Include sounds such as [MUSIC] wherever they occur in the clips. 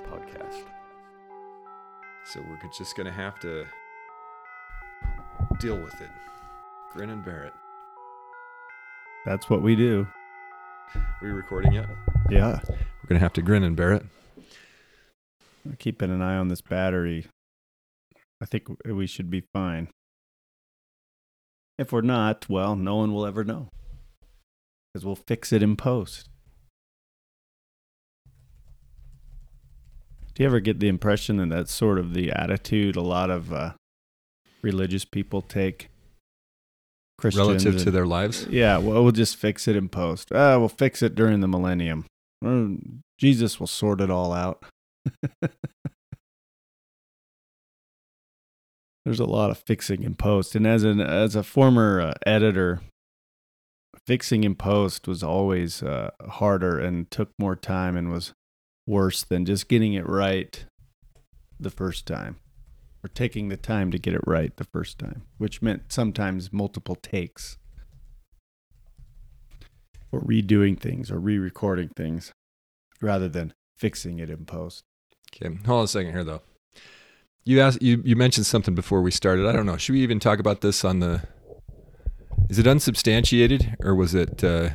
Podcast. So we're just going to have to deal with it. Grin and bear it. That's what we do. Are we recording yet? Yeah. We're going to have to grin and bear it. Keeping an eye on this battery. I think we should be fine. If we're not, well, no one will ever know. Because we'll fix it in post. Do you ever get the impression that that's sort of the attitude a lot of uh, religious people take? Christians Relative to their lives? Yeah, well, we'll just fix it in post. Ah, we'll fix it during the millennium. Uh, Jesus will sort it all out. [LAUGHS] There's a lot of fixing in post, and as an as a former uh, editor, fixing in post was always uh, harder and took more time and was worse than just getting it right the first time, or taking the time to get it right the first time, which meant sometimes multiple takes or redoing things or re-recording things rather than fixing it in post. Okay, hold on a second here, though. You asked, you, you mentioned something before we started. I don't know. Should we even talk about this on the. Is it unsubstantiated or was it. Uh,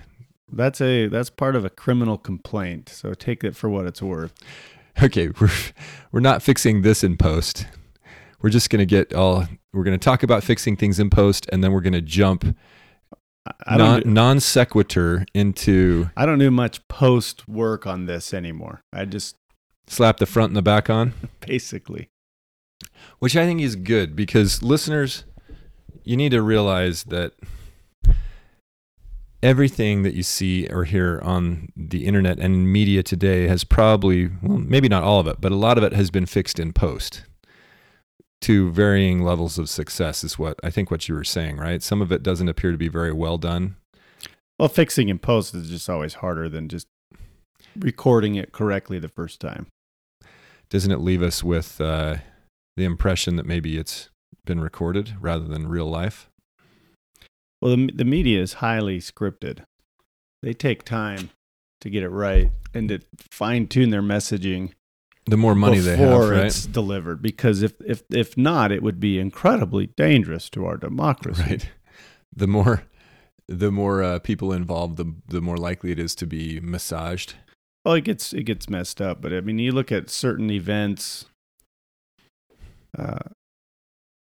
That's a that's part of a criminal complaint, so take it for what it's worth. okay, we're, we're not fixing this in post. We're just going to get all. We're going to talk about fixing things in post and then we're going to jump non, do, non sequitur into I don't do much post work on this anymore. I just slap the front and the back on. [LAUGHS] basically which I think is good because listeners, you need to realize that everything that you see or hear on the internet and media today has probably, well, maybe not all of it, but a lot of it has been fixed in post to varying levels of success, is what I think what you were saying, right? Some of it doesn't appear to be very well done. well, fixing in post is just always harder than just recording it correctly the first time. Doesn't it leave us with uh, the impression that maybe it's been recorded rather than real life? Well, the the media is highly scripted. They take time to get it right and to fine tune their messaging The more money they have, before right? it's delivered. Because if if if not, it would be incredibly dangerous to our democracy. Right. The more the more uh, people involved, the the more likely it is to be massaged. Well, it gets it gets messed up, but I mean, you look at certain events. Uh,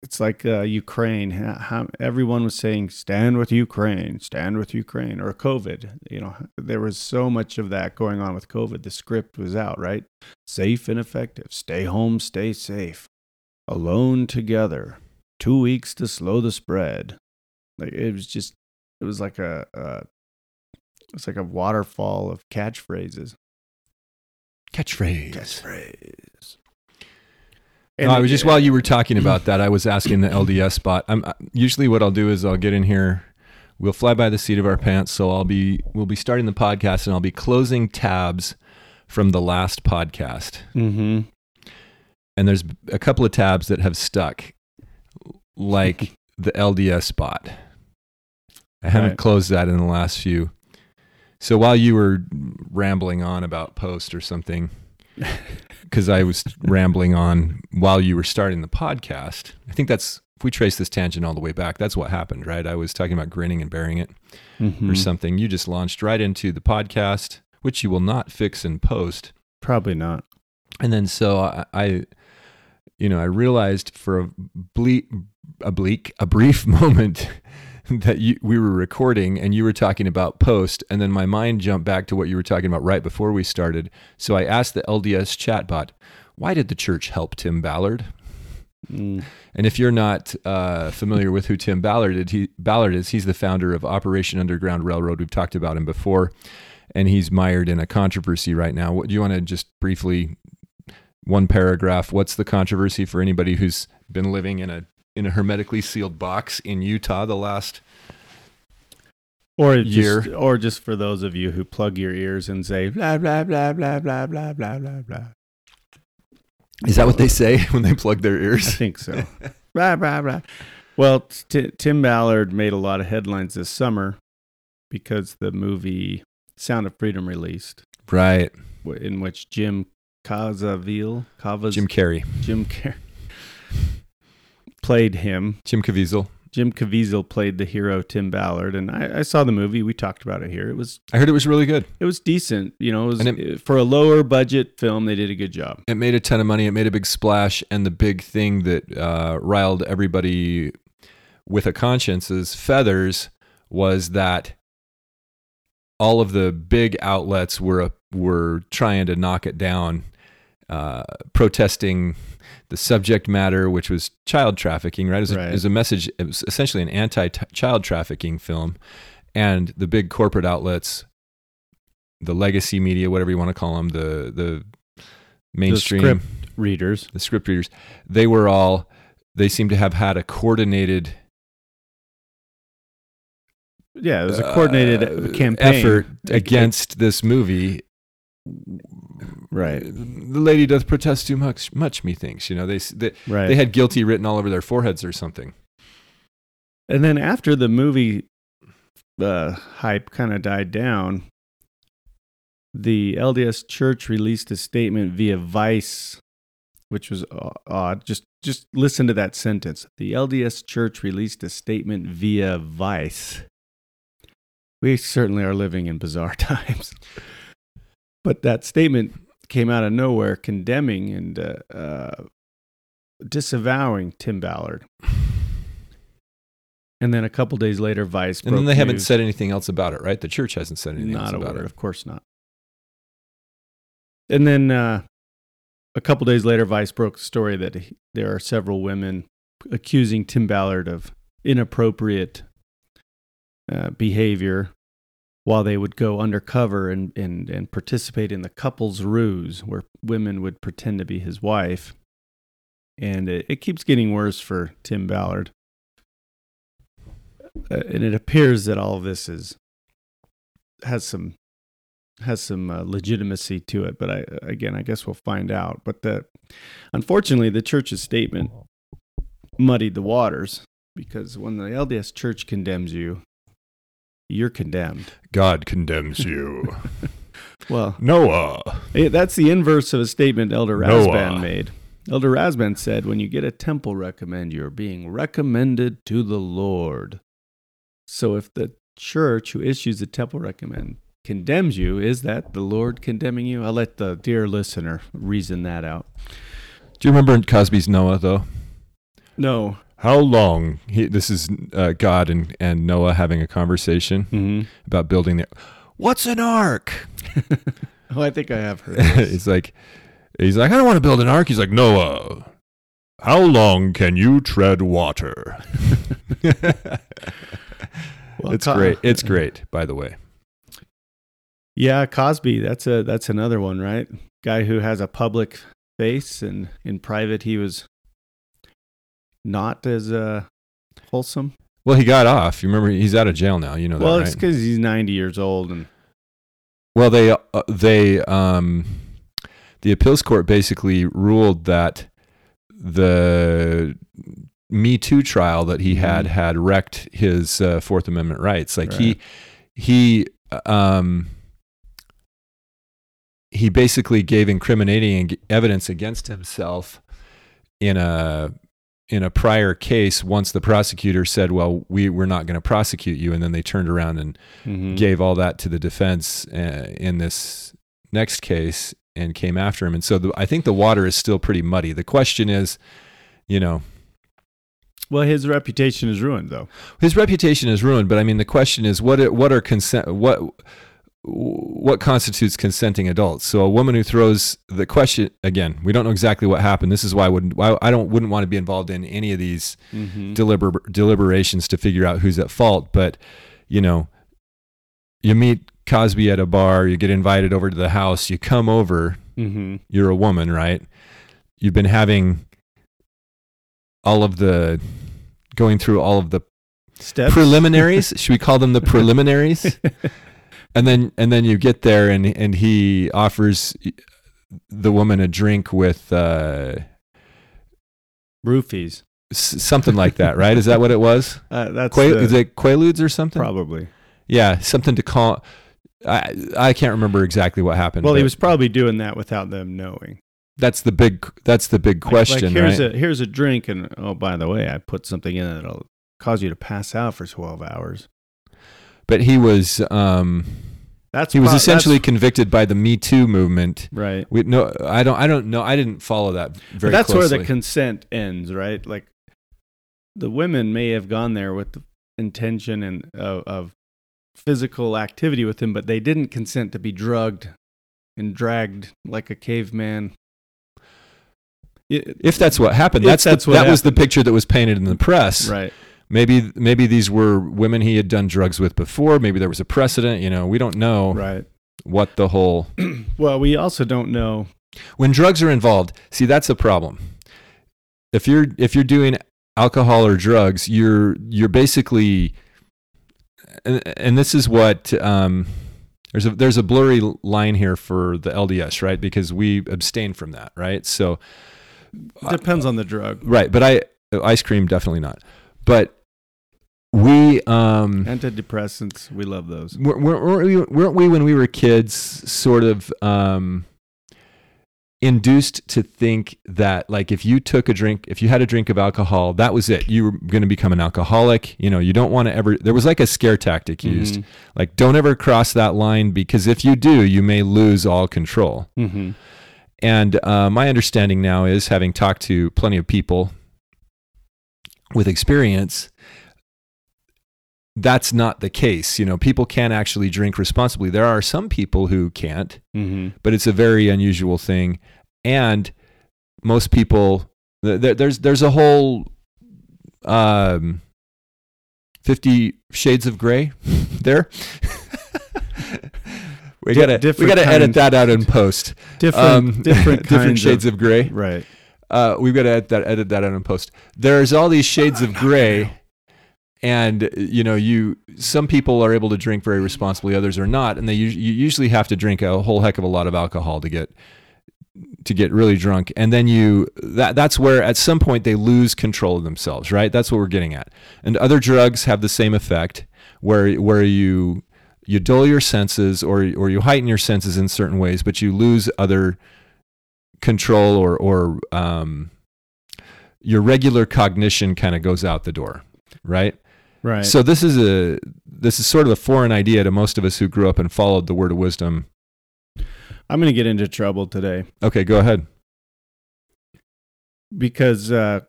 it's like uh, Ukraine. How, how everyone was saying, "Stand with Ukraine, stand with Ukraine," or COVID. You know, there was so much of that going on with COVID. The script was out, right? Safe and effective. Stay home, stay safe. Alone together. Two weeks to slow the spread. Like it was just, it was like a, uh, it's like a waterfall of catchphrases. Catchphrase. Catchphrase. No, I was just while you were talking about that, I was asking the LDS bot. I'm uh, usually what I'll do is I'll get in here. We'll fly by the seat of our pants. So I'll be we'll be starting the podcast and I'll be closing tabs from the last podcast. Mm-hmm. And there's a couple of tabs that have stuck, like [LAUGHS] the LDS bot. I haven't Right. closed that in the last few. So while you were rambling on about post or something, [LAUGHS] because I was rambling on while you were starting the podcast, I think that's if we trace this tangent all the way back, that's what happened, right? I was talking about grinning and bearing it Mm-hmm. or something. You just launched right into the podcast, which you will not fix in post. Probably not. And then so I, I you know, I realized for a bleak, a bleak, a brief [LAUGHS] moment [LAUGHS] that you, we were recording and you were talking about post, and then my mind jumped back to what you were talking about right before we started. So I asked the LDS chatbot, "Why did the church help Tim Ballard?" Mm. And if you're not uh, familiar with who Tim Ballard is, he, Ballard is, he's the founder of Operation Underground Railroad. We've talked about him before, and he's mired in a controversy right now. What do you want to just briefly, one paragraph? What's the controversy for anybody who's been living in a in a hermetically sealed box in Utah the last Or Year. just, or just for those of you who plug your ears and say blah blah blah blah blah blah blah blah blah. Is that what they say [LAUGHS] when they plug their ears? I think so. blah blah blah. Well, t- Tim Ballard made a lot of headlines this summer because the movie Sound of Freedom released, Right. in which Jim Caviezel, Cavaz, Jim Carrey. Jim Car- played him. Jim Caviezel. Jim Caviezel played the hero Tim Ballard, and I, I saw the movie. We talked about it here. It was I heard it was really good. it was decent. You know, it was, it- for a lower budget film, they did a good job. It made a ton of money. It made a big splash. And the big thing that uh, riled everybody with a conscience's feathers was that all of the big outlets were were trying to knock it down, uh, protesting the subject matter, which was child trafficking. Right, it was, a, it was a message. It was essentially an anti-child trafficking film, and the big corporate outlets, the legacy media, whatever you want to call them, the the mainstream script Readers, the script readers, they were all they seem to have had a coordinated yeah, it was a coordinated uh, campaign effort Ag- against this movie. Right. The lady doth protest too much, much methinks. You know, they they, right. they had guilty written all over their foreheads or something. And then after the movie uh, hype kind of died down, the LDS Church released a statement via Vice, which was odd. Just just listen to that sentence. The LDS Church released a statement via Vice. We certainly are living in bizarre [LAUGHS] times. But that statement came out of nowhere, condemning and uh, uh, disavowing Tim Ballard. [SIGHS] And then a couple days later, Vice And then they haven't said anything else about it, right? The church hasn't said anything else not a about word, it. of course not. And then uh, a couple days later, Vice broke the story that he, there are several women accusing Tim Ballard of inappropriate uh, behavior while they would go undercover and, and, and participate in the couple's ruse, where women would pretend to be his wife. And it, it keeps getting worse for Tim Ballard. Uh, and it appears that all of this is has some has some uh, legitimacy to it, but I again I guess we'll find out. But the unfortunately the church's statement muddied the waters because when the LDS church condemns you, you're condemned. God condemns you. [LAUGHS] Well, Noah. eh, that's the inverse of a statement Elder Noah. Rasband made. Elder Rasband said, "When you get a temple recommend, you're being recommended to the Lord." So if the church who issues the temple recommend condemns you, is that the Lord condemning you? I'll let the dear listener reason that out. Do you remember Cosby's Noah though? No. How long? He, this is uh, God and, and Noah having a conversation Mm-hmm. about building the. What's an ark? [LAUGHS] Oh, I think I have heard. [LAUGHS] It's like he's like, I don't want to build an ark. He's like, Noah, how long can you tread water? [LAUGHS] Well, it's great. It's great, by the way. Yeah, Cosby. That's a that's another one, right? Guy who has a public face, and in private he was not as uh, wholesome. Well, he got off. You remember he's out of jail now. You know that, well, right? it's because he's ninety years old, and Well, they uh, they um the appeals court basically ruled that the Me Too trial that he had Mhm. had wrecked his uh, Fourth Amendment rights. Like he he um he basically gave incriminating evidence against himself in a in a prior case once the prosecutor said well we we're not going to prosecute you and then they turned around and Mhm. gave all that to the defense uh, in this next case and came after him. And so the, I think the water is still pretty muddy. The question is, you know, well, his reputation is ruined, though. his reputation is ruined. But I mean, the question is, what are- what are consent? What what constitutes consenting adults? So a woman who throws the question again, we don't know exactly what happened. This is why I wouldn't why I don't wouldn't want to be involved in any of these Mm-hmm. deliber- deliberations to figure out who's at fault. But you know, you meet Cosby at a bar, you get invited over to the house, you come over, Mm-hmm. you're a woman, right? You've been having all of the going through all of the Steps. preliminaries. Should we call them the [LAUGHS] preliminaries? [LAUGHS] and then and then you get there and and he offers the woman a drink with uh, Roofies. something like that, right? Is that what it was? [LAUGHS] Uh, that's Que- the- is it Quaaludes or something? probably. Yeah, something to call. I I can't remember exactly what happened. Well, he was probably doing that without them knowing. That's the big. That's the big Like- question, like, here's right? a here's a drink, and oh, by the way, I put something in that'll cause you to pass out for twelve hours. but he was. Um, That's he was pro- essentially convicted by the Me Too movement. right. We no, I don't. I don't know. I didn't follow that very. But that's closely. where the consent ends, right? Like the women may have gone there with the intention and of, of physical activity with him, but they didn't consent to be drugged and dragged like a caveman. It- if that's what happened, that's, that's the, what that was the picture that was painted in the press. right. Maybe maybe these were women he had done drugs with before. Maybe there was a precedent. You know, we don't know Right. what the whole [CLEARS THROAT] well, we also don't know. when drugs are involved. See, that's a problem. If you're if you're doing alcohol or drugs, you're you're basically and, and this is what um, there's a there's a blurry line here for the LDS, right? Because we abstain from that, right? So Depends on the drug. right, but I ice cream definitely not. But we um Antidepressants, we love those. weren't, weren't, we, weren't we when we were kids sort of um, induced to think that like if you took a drink if you had a drink of alcohol that was it you were going to become an alcoholic you know you don't want to ever there was like a scare tactic used Mhm. like don't ever cross that line because if you do you may lose all control Mhm. and uh, my understanding now is, having talked to plenty of people with experience, that's not the case. You know, people can actually drink responsibly. There are some people who can't, Mhm. but it's a very unusual thing. And most people, th- th- there's there's a whole um, Fifty Shades of Grey [LAUGHS] there. [LAUGHS] we gotta we gotta edit that out in post Different, um, different, [LAUGHS] different shades of, gray. right. Uh, we've got to edit that, edit that out in post. There's all these shades of gray, and you know, you some people are able to drink very responsibly, others are not, and they you usually have to drink a whole heck of a lot of alcohol to get to get really drunk, and then you that that's where at some point they lose control of themselves, right? That's what we're getting at. And other drugs have the same effect, where where you you dull your senses or or you heighten your senses in certain ways, but you lose other control or or um, your regular cognition kind of goes out the door, right? Right. So this is a this is sort of a foreign idea to most of us who grew up and followed the word of wisdom. I'm going to get into trouble today Okay, go ahead. because uh,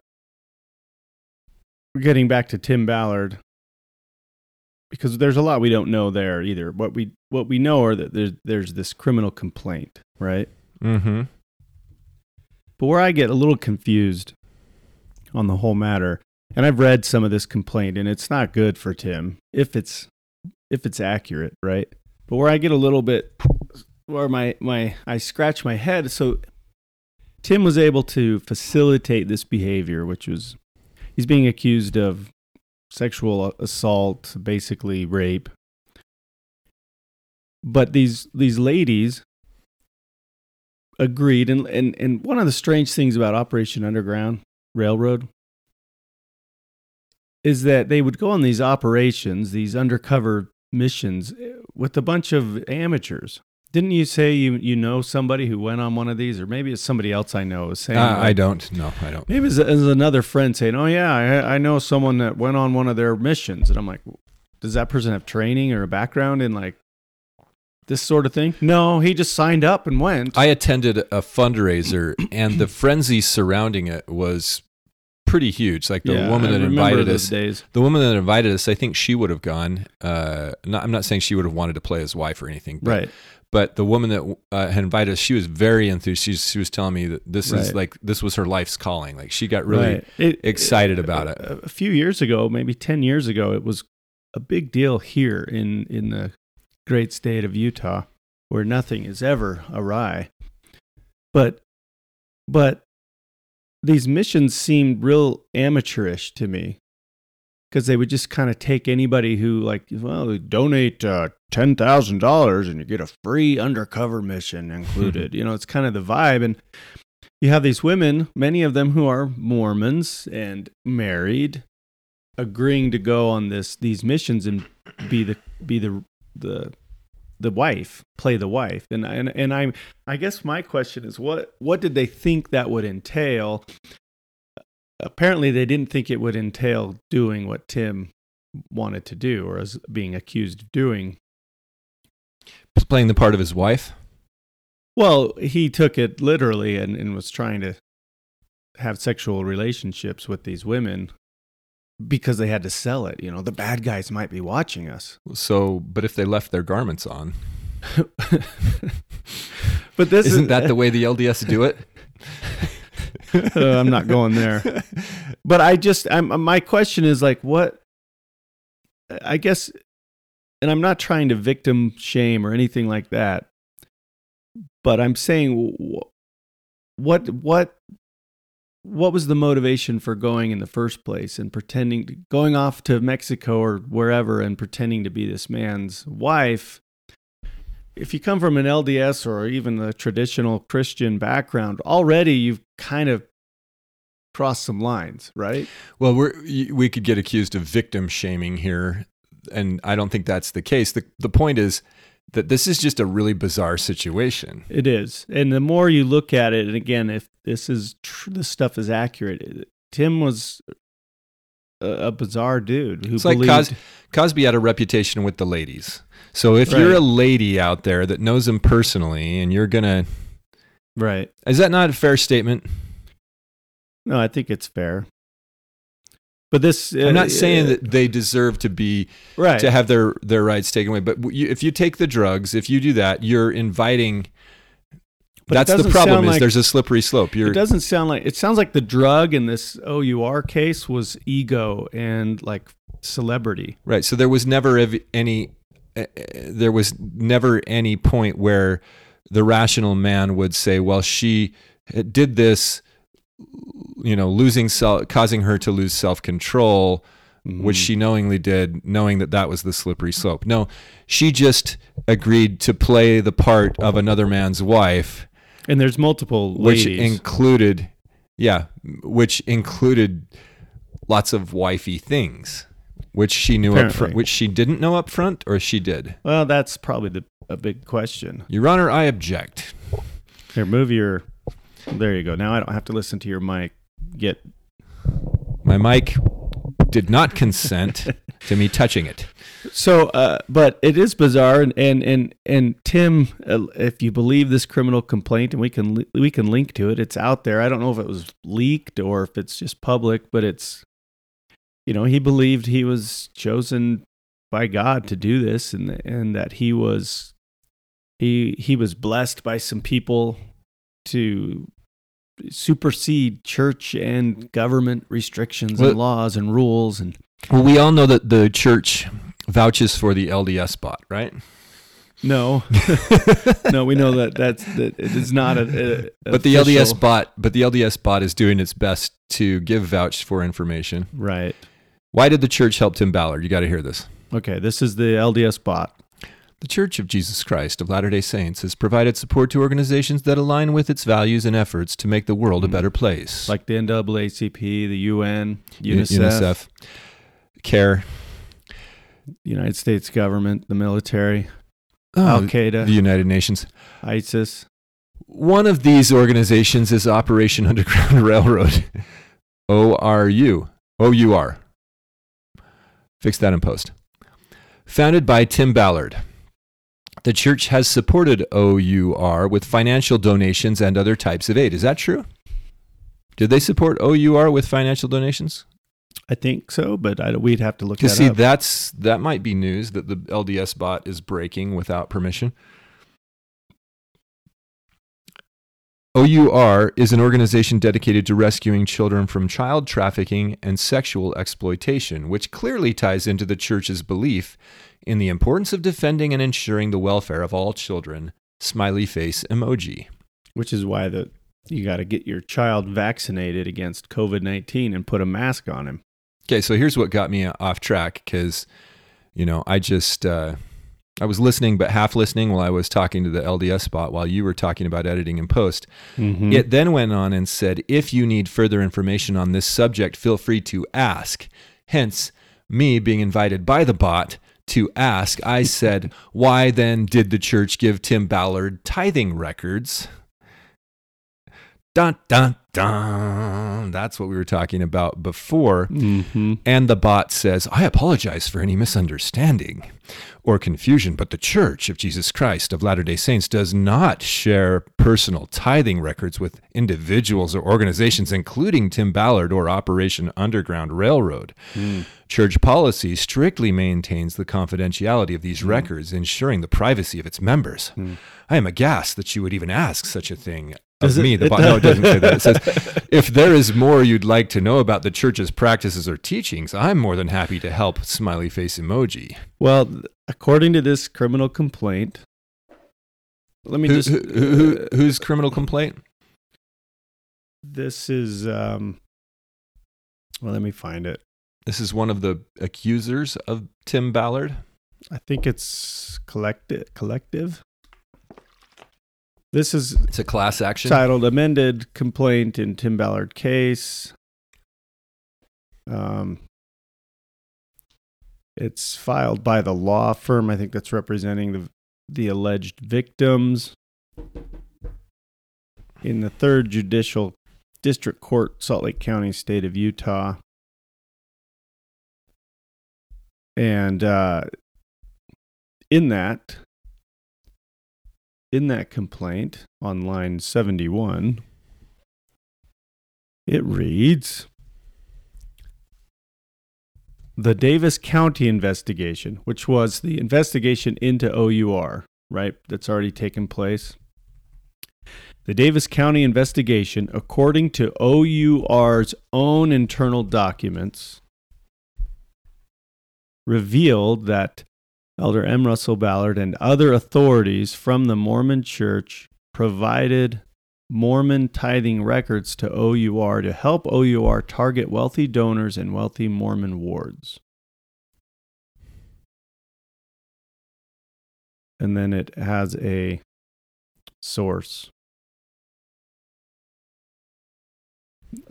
we're getting back to Tim Ballard because there's a lot we don't know there either. What we what we know are that there's there's this criminal complaint, right? Mm-hmm. But where I get a little confused on the whole matter, and I've read some of this complaint, and it's not good for Tim if it's if it's accurate, right? But where I get a little bit, where my my I scratch my head. So Tim was able to facilitate this behavior, which was he's being accused of sexual assault, basically rape. But these these ladies agreed and, and and one of the strange things about Operation Underground Railroad is that they would go on these operations, these undercover missions eh, with a bunch of amateurs. Didn't you say you you know somebody who went on one of these, or maybe it's somebody else I know is saying? Uh, like- I don't. No, I don't. Maybe it's, it's another friend saying, "Oh yeah, I, I know someone that went on one of their missions," and I'm like, "Does that person have training or a background in like this sort of thing?" No, he just signed up and went. I attended a fundraiser, and the frenzy surrounding it was pretty huge. Like the Yeah, woman that invited us, days. the woman that invited us, I think she would have gone. Uh, not, I'm not saying she would have wanted to play his wife or anything, but, Right. But the woman that uh, had invited us, she was very enthused. She, she was telling me that this is like this was her life's calling. Like she got really Right. It- excited about it. A, a few years ago, maybe 10 years ago, it was a big deal here in, in the great state of Utah where nothing is ever awry. But, but these missions seemed real amateurish to me because they would just kind of take anybody who like well donate uh, ten thousand dollars and you get a free undercover mission [LAUGHS] included. you know, it's kind of the vibe, and you have these women, many of them who are Mormons and married, agreeing to go on this these missions and be the be the the the wife, play the wife. And and and I'm I guess my question is what what did they think that would entail? Apparently they didn't think it would entail doing what Tim wanted to do or is being accused of doing. Playing the part of his wife. Well, he took it literally and, and was trying to have sexual relationships with these women because they had to sell it. You know, the bad guys might be watching us. So, but if they left their garments on, [LAUGHS] but this isn't is, that the way the [LAUGHS] LDS do it? Uh, I'm not going there. But I just, I'm, my question is like, what? I guess, and I'm not trying to victim shame or anything like that. But I'm saying, what, what what was the motivation for going in the first place and pretending to, going off to Mexico or wherever and pretending to be this man's wife? If you come from an LDS or even a traditional Christian background, already you've kind of crossed some lines, right? Well, we're we could get accused of victim shaming here, and I don't think that's the case. the The point is that this is just a really bizarre situation. It is, and the more you look at it, and again, if this is tr- this stuff is accurate, Tim was a, a bizarre dude who it's believed. like Cos- Cosby had a reputation with the ladies. So if Right. you're a lady out there that knows him personally, and you're gonna, right? is that not a fair statement? No, I think it's fair. But this, I'm uh, not saying uh, that they deserve to be right. to have their their rights taken away. But you, if you take the drugs, if you do that, you're inviting. But that's the problem. Is like- there's a slippery slope. You're it doesn't sound like it sounds like the drug in this OUR case was ego and like celebrity. right. So there was never any. Uh, uh, there was never any point where the rational man would say, "Well, she uh, did this." You know, losing self, causing her to lose self control, which Mhm. she knowingly did, knowing that that was the slippery slope. No, she just agreed to play the part of another man's wife, and there's multiple which included, yeah, which included lots of wifey things, which she knew up front, which she didn't know up front, or she did. well, that's probably the a big question. Your Honor, I object. Here, move your. There you go. Now I don't have to listen to your mic. Get My mic did not consent [LAUGHS] to me touching it. So, uh, but it is bizarre, and and and, and Tim, uh, if you believe this criminal complaint, and we can li- we can link to it, it's out there. I don't know if it was leaked or if it's just public, but it's, you know, he believed he was chosen by God to do this, and and that he was, he he was blessed by some people to supersede church and government restrictions Well- and laws and rules and Well, we all know that the church vouches for the LDS bot, right? No, [LAUGHS] [LAUGHS] no, we know that that's that it is not a. a but the official- LDS bot, but the LDS bot is doing its best to give vouch for information. right? Why did the church help Tim Ballard? You got to hear this. Okay, this is the LDS bot. The Church of Jesus Christ of Latter day Saints has provided support to organizations that align with its values and efforts to make the world a Mhm. better place. like the NAACP, the UN, U- UNICEF, UNICEF, CARE, United States government, the military, oh, Al the United Nations. ISIS. One of these organizations is Operation Underground [LAUGHS] Railroad, ORU, OUR. Fix that in post. Founded by Tim Ballard. The church has supported OUR with financial donations and other types of aid. Is that true? Did they support OUR with financial donations? I think so, but I, we'd have to look Because that see, up. that's that might be news that the LDS bot is breaking without permission. OUR is an organization dedicated to rescuing children from child trafficking and sexual exploitation, which clearly ties into the church's belief in the importance of defending and ensuring the welfare of all children. Smiley face emoji. which is why the you got to get your child vaccinated against COVID 19 and put a mask on him. Okay, so here's what got me off track because, you know, I just uh, I was listening but half listening while I was talking to the LDS bot while you were talking about editing and post. Mm-hmm. It then went on and said, if you need further information on this subject, feel free to ask. Hence, me being invited by the bot to ask, I said, why then did the church give Tim Ballard tithing records? Dun, dun, dun. That's what we were talking about before. Mm-hmm. And the bot says, I apologize for any misunderstanding or confusion, but the Church of Jesus Christ of Latter day Saints does not share personal tithing records with individuals or organizations, including Tim Ballard or Operation Underground Railroad. Hmm. Church policy strictly maintains the confidentiality of these hmm. records, ensuring the privacy of its members. Hmm. I am aghast that you would even ask such a thing of Does it- me. The it bot, no, it does- doesn't say that. It says, [LAUGHS] if there is more you'd like to know about the church's practices or teachings, I'm more than happy to help. Smiley face emoji. Well, according to this criminal complaint, let me Who, just. who, who, whose criminal complaint? this is. Um, well, let me find it. This is one of the accusers of Tim Ballard. I think it's collective. Collective. This is It's a class action. titled "Amended Complaint in Tim Ballard Case." Um, it's filed by the law firm. I think that's representing the the alleged victims in the third judicial district court, Salt Lake County, state of Utah. And uh, in that, in that complaint on line 71, it reads The Davis County investigation, which was the investigation into OUR, right? That's already taken place. The Davis County investigation, according to OUR's own internal documents, revealed that Elder M. Russell Ballard and other authorities from the Mormon Church provided Mormon tithing records to OUR to help OUR target wealthy donors and wealthy Mormon wards. And then it has a source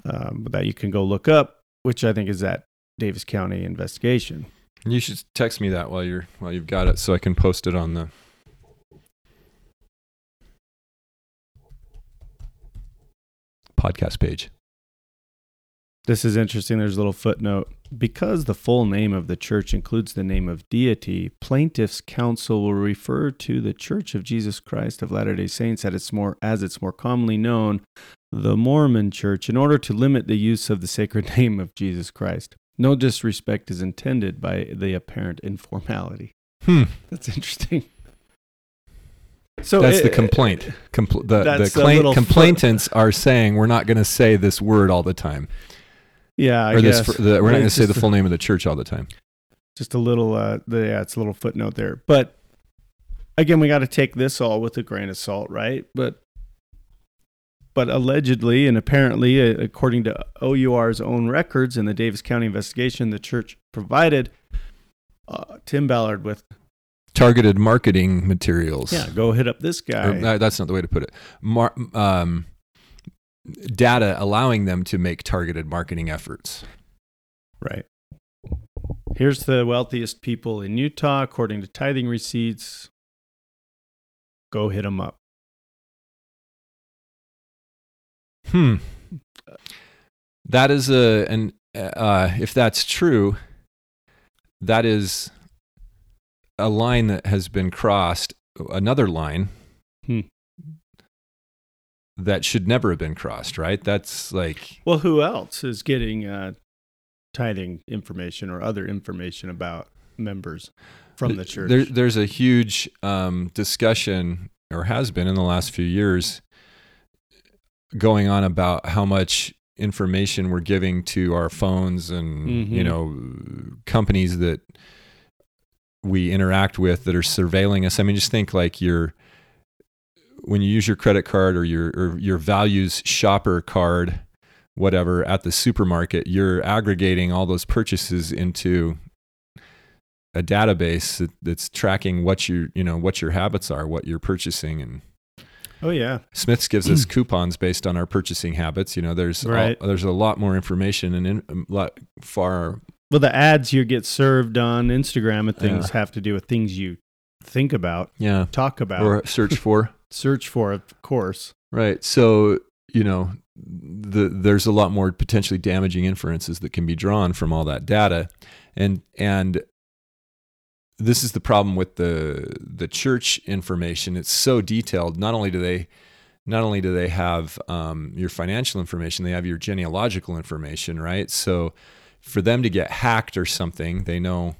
um, that you can go look up, which I think is that Davis County investigation. You should text me that while you're while you've got it, so I can post it on the. Podcast page. This is interesting. There's a little footnote. Because the full name of the church includes the name of deity, plaintiffs' counsel will refer to the Church of Jesus Christ of Latter-day Saints as it's more as it's more commonly known, the Mormon Church, in order to limit the use of the sacred [LAUGHS] name of Jesus Christ. No disrespect is intended by the apparent informality. Hmm. That's interesting. So That's the complaint. Compl- the the That's a claim- little foot- complainants are saying we're not going to say this word all the time, Yeah, I or guess this. The, we're not going to say the full name of the church all the time. just a little uh the, yeah it's a little footnote there but again we got to take this all with a grain of salt right but but allegedly and apparently uh, according to OUR's own records in the Davis County investigation the church provided uh, Tim Ballard with Targeted marketing materials. yeah go hit up this guy Or, that's not the way to put it. Mar- um, data allowing them to make targeted marketing efforts. right here's the wealthiest people in Utah according to tithing receipts go hit them up Hmm. That is a and uh, if that's true, that is a line that has been crossed. Another line Hmm. that should never have been crossed. Right? That's like Well, who else is getting uh, tithing information or other information about members from the church? There, there's a huge um, discussion, or has been in the last few years, going on about how much information we're giving to our phones and you Mhm. know companies that we interact with that are surveilling us. I mean, just think like you're when you use your credit card or your or your values shopper card, whatever, at the supermarket, you're aggregating all those purchases into a database that, that's tracking what you you know what your habits are, what you're purchasing, and Oh yeah. Smiths gives us [CLEARS THROAT] coupons based on our purchasing habits. You know, there's all- Right. there's a lot more information and in, a lot far. Well, the ads you get served on Instagram and things Yeah. have to do with things you think about, Yeah, talk about, or search [LAUGHS] for. search for, of course. Right. So, you know, the, there's a lot more potentially damaging inferences that can be drawn from all that data. And, and this is the problem with the, the church information. It's so detailed. Not only do they, not only do they have um, your financial information, they have your genealogical information, right? So for them to get hacked or something, they know,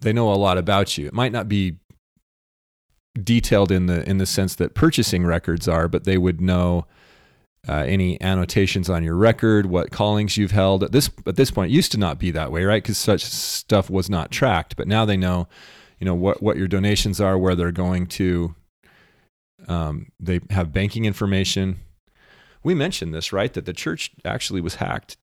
they know a lot about you. It might not be detailed in the in the sense that purchasing records are, but they would know uh, any annotations on your record, what callings you've held. At this at this point, it used to not be that way, right? Because such stuff was not tracked. But now they know, you know, what what your donations are, where they're going to. Um, they have banking information. We mentioned this, right? That the church actually was hacked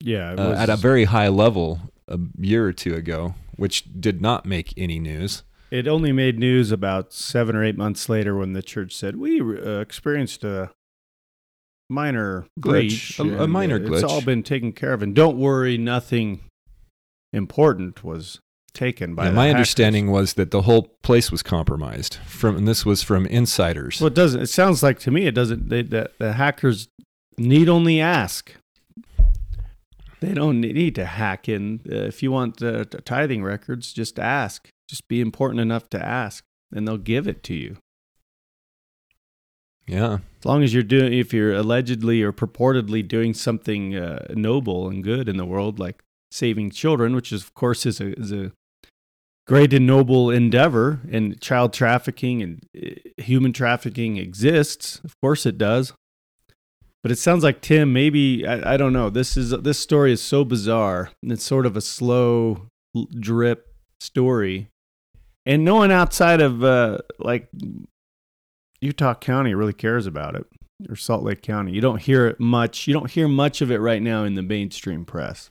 Yeah. It uh, at a very high level a year or two ago, which did not make any news. it only made news about seven or eight months later when the church said we uh, experienced a minor Glitch. A- a minor uh, It's all been taken care of, and don't worry, nothing important was taken by. Yeah, the my hackers. understanding was that the whole place was compromised from, and this was from insiders. Well, it doesn't. It sounds like to me it doesn't. They, that the hackers need only ask. They don't need to hack in. Uh, if you want uh, t- tithing records, just ask. Just be important enough to ask, and they'll give it to you. yeah, As long as you're doing, if you're allegedly or purportedly doing something uh, noble and good in the world, like saving children, which is, of course is a, is a great and noble endeavor, and child trafficking and uh, human trafficking exists. Of course it does. But it sounds like Tim. Maybe I, I don't know. This is this story is so bizarre. And it's sort of a slow drip story, and no one outside of uh, like Utah County really cares about it, or Salt Lake County. You don't hear it much. You don't hear much of it right now in the mainstream press.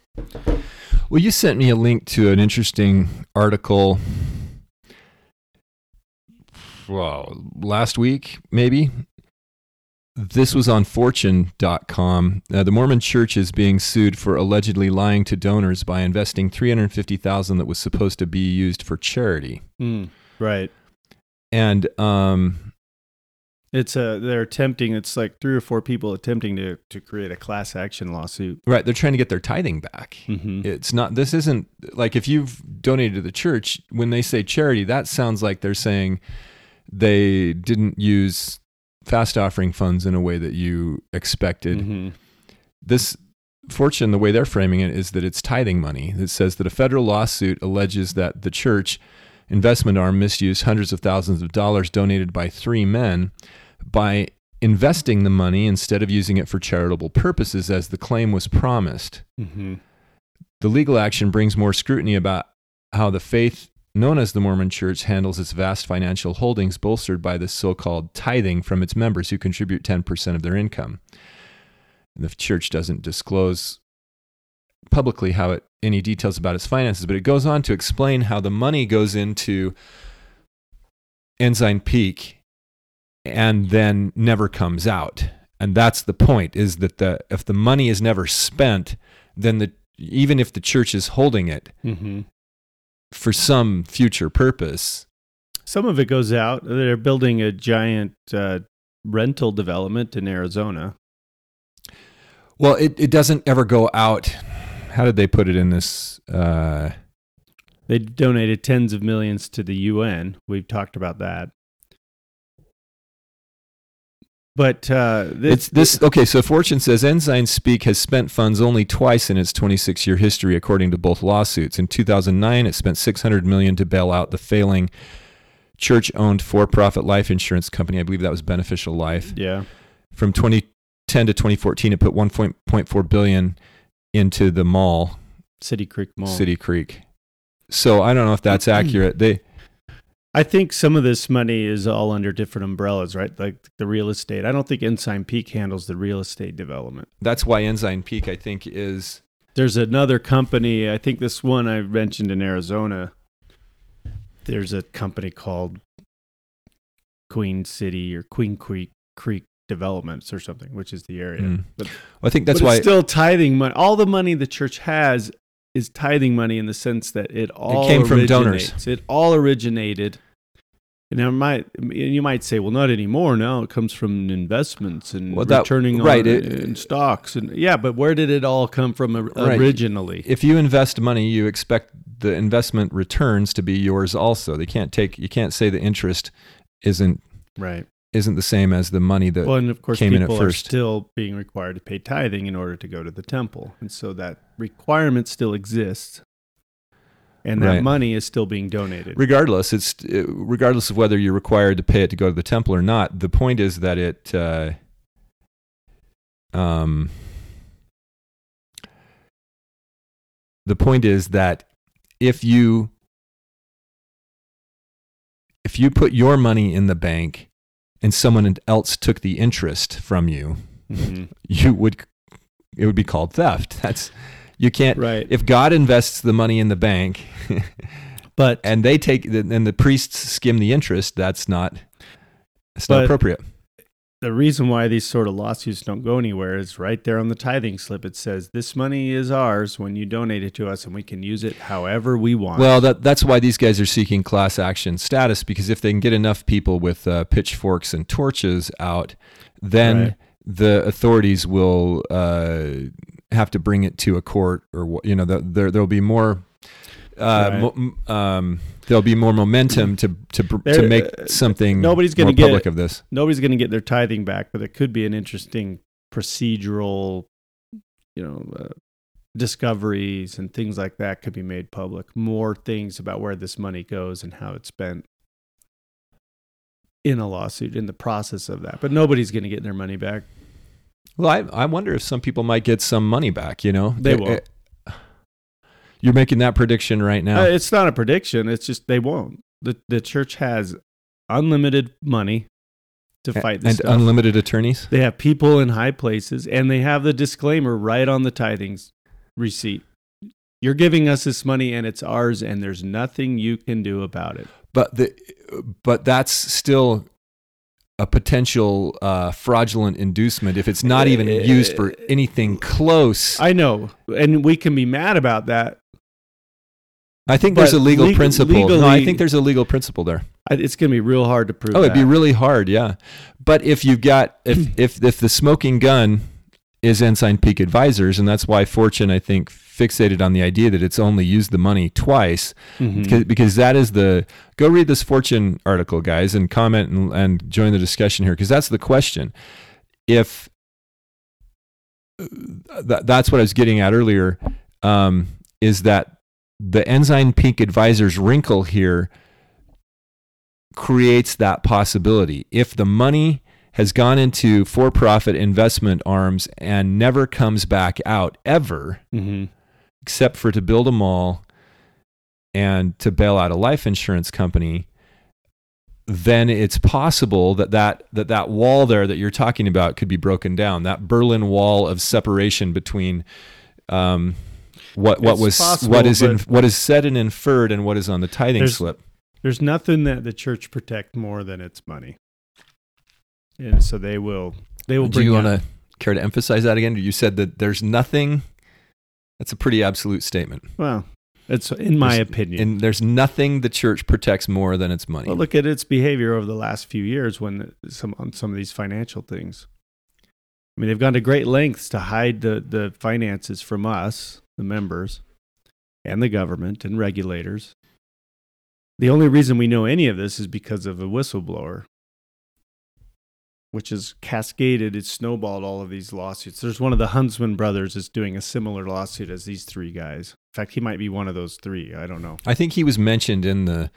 Well, you sent me a link to an interesting article. Well, last week, maybe. This was on fortune.com. Uh, the Mormon church is being sued for allegedly lying to donors by investing 350,000 that was supposed to be used for charity. Right. And um It's a they're attempting. It's like three or four people attempting to to create a class action lawsuit. right, they're trying to get their tithing back. Mm-hmm. It's not this isn't like if you've donated to the church, when they say charity, that sounds like they're saying they didn't use fast offering funds in a way that you expected. Mm-hmm. This fortune, the way they're framing it, is that it's tithing money. It says that a federal lawsuit alleges that the church investment arm misused hundreds of thousands of dollars donated by three men by investing the money instead of using it for charitable purposes as the claim was promised. Mm-hmm. The legal action brings more scrutiny about how the faith known as the Mormon Church handles its vast financial holdings, bolstered by this so called tithing from its members who contribute 10% of their income. And the church doesn't disclose publicly how it any details about its finances, but it goes on to explain how the money goes into Ensign Peak and then never comes out. And that's the point is that the if the money is never spent, then the even if the church is holding it Mm-hmm. for some future purpose, Some of it goes out. They're building a giant uh, rental development in Arizona. well, it, it doesn't ever go out. How did they put it in this? Uh, They donated tens of millions to the UN. We've talked about that. But uh, it's this okay. So Fortune says Ensign Peak has spent funds only twice in its 26 year history, according to both lawsuits. In 2009, it spent 600 million to bail out the failing church-owned for-profit life insurance company. I believe that was Beneficial Life. yeah. From 2010 to 2014, it put 1.4 billion into the mall, City Creek Mall. City Creek. So I don't know if that's mm-hmm. accurate. They I think some of this money is all under different umbrellas, right? Like the real estate. I don't think Ensign Peak handles the real estate development. That's why Ensign Peak, I think, is There's another company, I think this one I mentioned in Arizona. There's a company called Queen City or Queen Creek Creek Developments or something, which is the area. Mm. But, I think that's why it's still tithing money. All the money the church has is tithing money in the sense that it all came from donors. It all originated. And now might you might say, well, not anymore. Now it comes from investments and Well, that- returning right, on it- in stocks and yeah. But where did it all come from or- Right. originally? if you invest money, you expect the investment returns to be yours also. They can't take you can't say the interest isn't right. Isn't the same as the money that Well, and of course, came in at people are first. still being required to pay tithing in order to go to the temple, and so that requirement still exists, and that Right. money is still being donated. regardless it's regardless of whether you're required to pay it to go to the temple or not the point is that it uh, um the point is that if you if you put your money in the bank and someone else took the interest from you Mhm. you would it would be called theft. That's you can't Right, if god invests the money in the bank [LAUGHS] but and they take and the priests skim the interest that's not it's not appropriate the reason why these sort of lawsuits don't go anywhere is right there on the tithing slip. It says this money is ours when you donate it to us, and we can use it however we want. well that that's why these guys are seeking class action status because if they can get enough people with uh, pitchforks and torches out then Right. the authorities will uh, have to bring it to a court or you know the, there there'll be more uh, Right. mo- um, there'll be more momentum to to br- to make uh, something nobody's gonna get public of this nobody's going to get their tithing back, but it could be an interesting procedural, you know, uh, discoveries and things like that could be made public. More things about where this money goes and how it's spent in a lawsuit in the process of that. But nobody's going to get their money back. Well, I, I wonder if some people might get some money back, you know? They won't. uh, You're making that prediction right now. Uh, it's not a prediction. It's just they won't. The the church has unlimited money to fight this and stuff. unlimited attorneys? They have people in high places, and they have the disclaimer right on the tithings receipt. You're giving us this money, and it's ours, and there's nothing you can do about it. But the but that's still a potential uh, fraudulent inducement if it's not even used for anything close. I know, and we can be mad about that. Think there's a legal leg- principle. no, I think there's a legal principle there. It's going to be real hard to prove. Oh, it'd be really hard, yeah. But if you've got if [CLEARS THROAT] if if the smoking gun is Ensign Peak Advisors, and that's why Fortune, I think, fixated on the idea that it's only used the money twice, Mhm. because, because that is the go read this Fortune article, guys, and comment and, and join the discussion here, because that's the question. If that, that's what I was getting at earlier, um, is that the Ensign Peak Advisors wrinkle here creates that possibility. If the money has gone into for profit investment arms and never comes back out ever, Mhm. except for to build a mall and to bail out a life insurance company, then it's possible that that, that that wall there that you're talking about could be broken down. That Berlin Wall of separation between um, what what It's was possible, what is in, what is said and inferred and what is on the tithing There's- slip. There's nothing that the church protect more than its money, and so they will. They will. Do you want to care to emphasize that again? You said that there's nothing. That's a pretty absolute statement. Well, it's in my There's- opinion. And there's nothing the church protects more than its money. Well, look at its behavior over the last few years when some on some of these financial things. I mean, they've gone to great lengths to hide the, the finances from us, the members, and the government and regulators. The only reason we know any of this is because of a whistleblower, which has cascaded, it's snowballed all of these lawsuits. There's one of the Huntsman brothers is doing a similar lawsuit as these three guys. In fact, he might be one of those three. I don't know. I think he was mentioned in the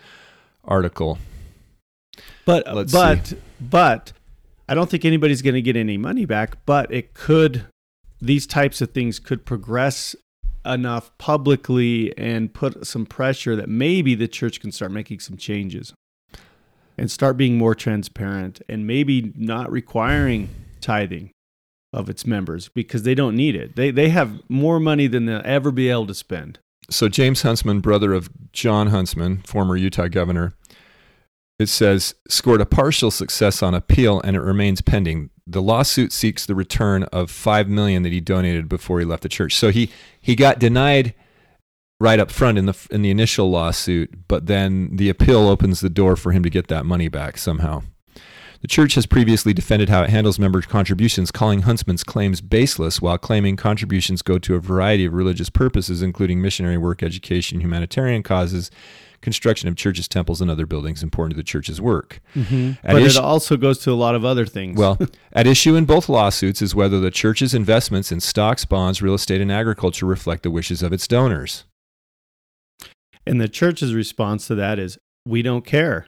article. But Let's but but I don't think anybody's going to get any money back. But it could. These types of things could progress enough publicly and put some pressure that maybe the church can start making some changes. and start being more transparent and maybe not requiring tithing of its members because they don't need it. They they have more money than they'll ever be able to spend. So James Huntsman, brother of John Huntsman, former Utah governor, it says scored a partial success on appeal and it remains pending. The lawsuit seeks the return of 5 million that he donated before he left the church. So he he got denied right up front in the in the initial lawsuit, but then the appeal opens the door for him to get that money back somehow. The church has previously defended how it handles member contributions, calling Huntsman's claims baseless, while claiming contributions go to a variety of religious purposes, including missionary work, education, humanitarian causes, construction of churches, temples, and other buildings important to the church's work. Mm-hmm. At But it also goes to a lot of other things. well, [LAUGHS] at issue in both lawsuits is whether the church's investments in stocks, bonds, real estate, and agriculture reflect the wishes of its donors. and the church's response to that is we don't care.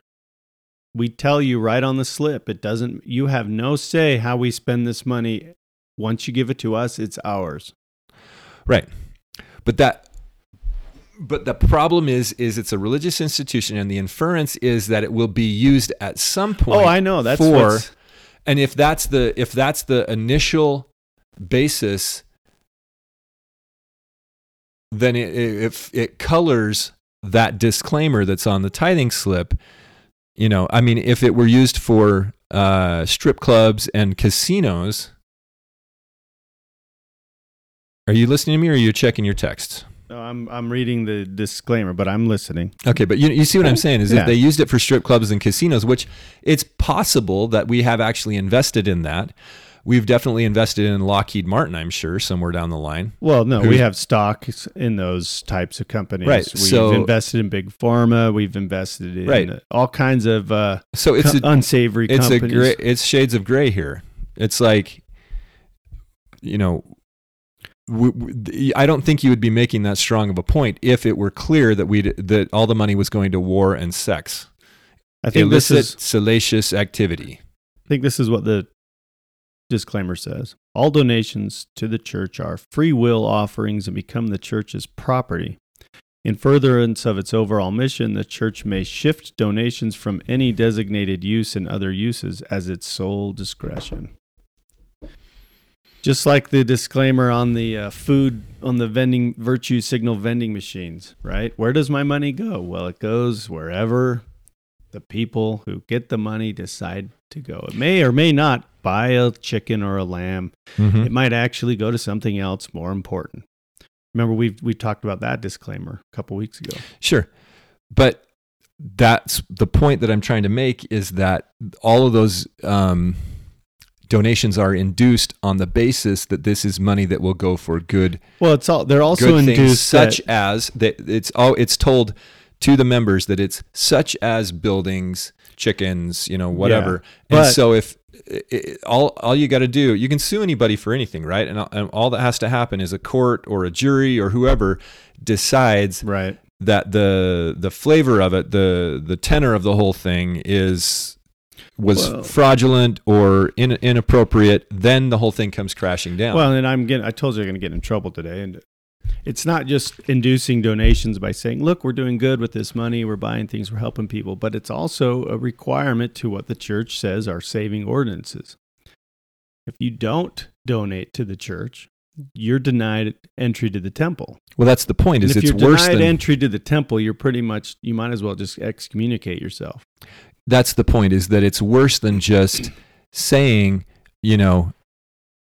We tell you right on the slip. It doesn't you have no say how we spend this money. Once you give it to us, it's ours. Right. But that but the problem is is it's a religious institution and the inference is that it will be used at some point. Oh, I know. That's for what's- and if that's the if that's the initial basis then it, it, if it colors that disclaimer that's on the tithing slip you know i mean if it were used for uh, strip clubs and casinos are you listening to me or are you checking your texts No, I'm I'm reading the disclaimer, but I'm listening. Okay, but you, you see what I'm saying is Yeah. if they used it for strip clubs and casinos, which it's possible that we have actually invested in that. We've definitely invested in Lockheed Martin, I'm sure, somewhere down the line. Well, no, we have stocks in those types of companies. Right, We've so- invested in big pharma. We've invested in Right. all kinds of uh, So it's co- a, unsavory it's a companies. gray, it's shades of gray here. It's like, you know, I don't think you would be making that strong of a point if it were clear that we that all the money was going to war and sex, I think this is salacious activity. I think this is what the disclaimer says. All donations to the church are free will offerings and become the church's property. In furtherance of its overall mission, the church may shift donations from any designated use and other uses as its sole discretion. Just like the disclaimer on the uh, food on the vending virtue signal vending machines, right? Where does my money go? Well, it goes wherever the people who get the money decide to go. It may or may not buy a chicken or a lamb. Mhm. It might actually go to something else more important. Remember, we we talked about that disclaimer a couple weeks ago. Sure. But that's the point that I'm trying to make is that all of those um, donations are induced on the basis that this is money that will go for good, Well, it's all they're also good things, induced such as that it's all it's told to the members that it's such as buildings, chickens, you know, whatever. and but- so if i i all all you got to do, you can sue anybody for anything, right? And, all- and all that has to happen is a court or a jury or whoever decides right. that the the flavor of it, the the tenor of the whole thing is was Well- fraudulent or in, inappropriate, then the whole thing comes crashing down. Well, and I'm getting. I told you I'm going to get in trouble today, and it's not just inducing donations by saying, "Look, we're doing good with this money. We're buying things. We're helping people," but it's also a requirement to what the church says are saving ordinances. If you don't donate to the church, you're denied entry to the temple. well, that's the point. And Is if it's you're worse denied than entry to the temple, you're pretty much you might as well just excommunicate yourself. That's the point. Is that it's worse than just saying, you know,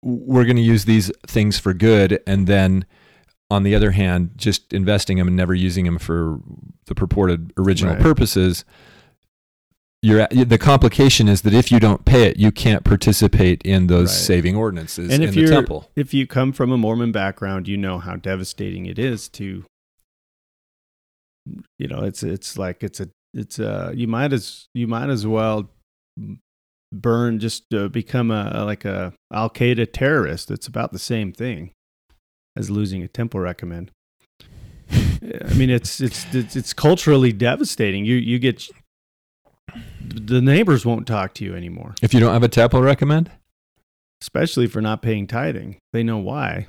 we're going to use these things for good, and then on the other hand, just investing them and never using them for the purported original Right. purposes. You're at, the complication is that if you don't pay it, you can't participate in those Right. saving ordinances And in if the temple. if you come from a Mormon background, you know how devastating it is to you know, it's it's like it's a it's uh you might as you might as well burn just uh, become a, like a Al Qaeda terrorist. It's about the same thing as losing a temple recommend. I mean, it's it's it's, it's culturally devastating. You you get the neighbors won't talk to you anymore If you don't have a temple recommend, especially for not paying tithing. They know why.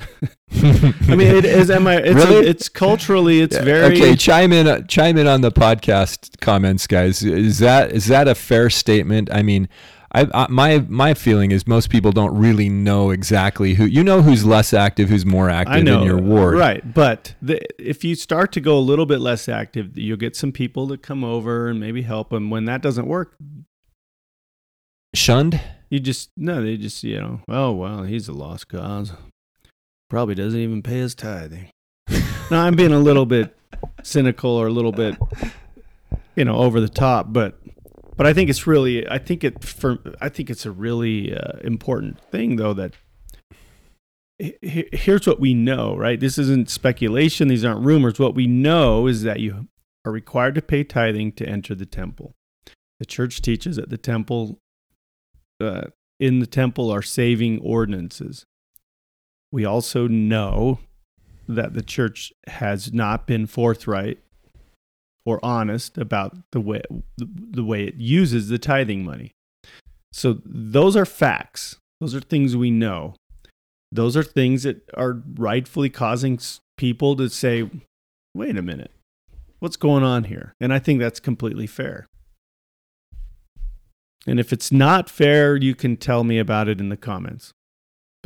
I mean, it is. Am I? It's, Really? it's culturally, it's Yeah, very. okay. Chime in, uh, chime in on the podcast comments, guys. Is that is that a fair statement? I mean, I, I my my feeling is most people don't really know exactly who you know who's less active, who's more active know in your ward. right? But the, if you start to go a little bit less active, you'll get some people to come over and maybe help them. When that doesn't work, Shunned. you just no, they just you know, oh well, he's a lost cause. Probably doesn't even pay his tithing. now I'm being a little bit cynical or a little bit, you know, over the top, but but I think it's really I think it for I think it's a really uh, important thing though that he- he- here's what we know, right? This isn't speculation, these aren't rumors. What we know is that you are required to pay tithing to enter the temple. The church teaches that the temple uh, in the temple are saving ordinances. We also know that the church has not been forthright or honest about the way the way it uses the tithing money. So those are facts. Those are things we know. Those are things that are rightfully causing people to say, "Wait a minute. What's going on here?" And I think that's completely fair. And if it's not fair, you can tell me about it in the comments.